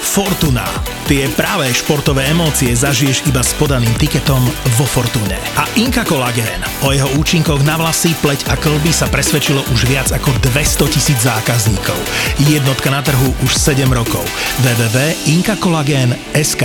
[SPEAKER 5] Fortuna. Tie práve športové emócie zažiješ iba s podaným tiketom vo Fortune. A Inka Collagen. O jeho účinkoch na vlasy, pleť a klby sa presvedčilo už viac ako 200 tisíc zákazníkov. Jednotka na trhu už 7 rokov. www.inkakolagen.sk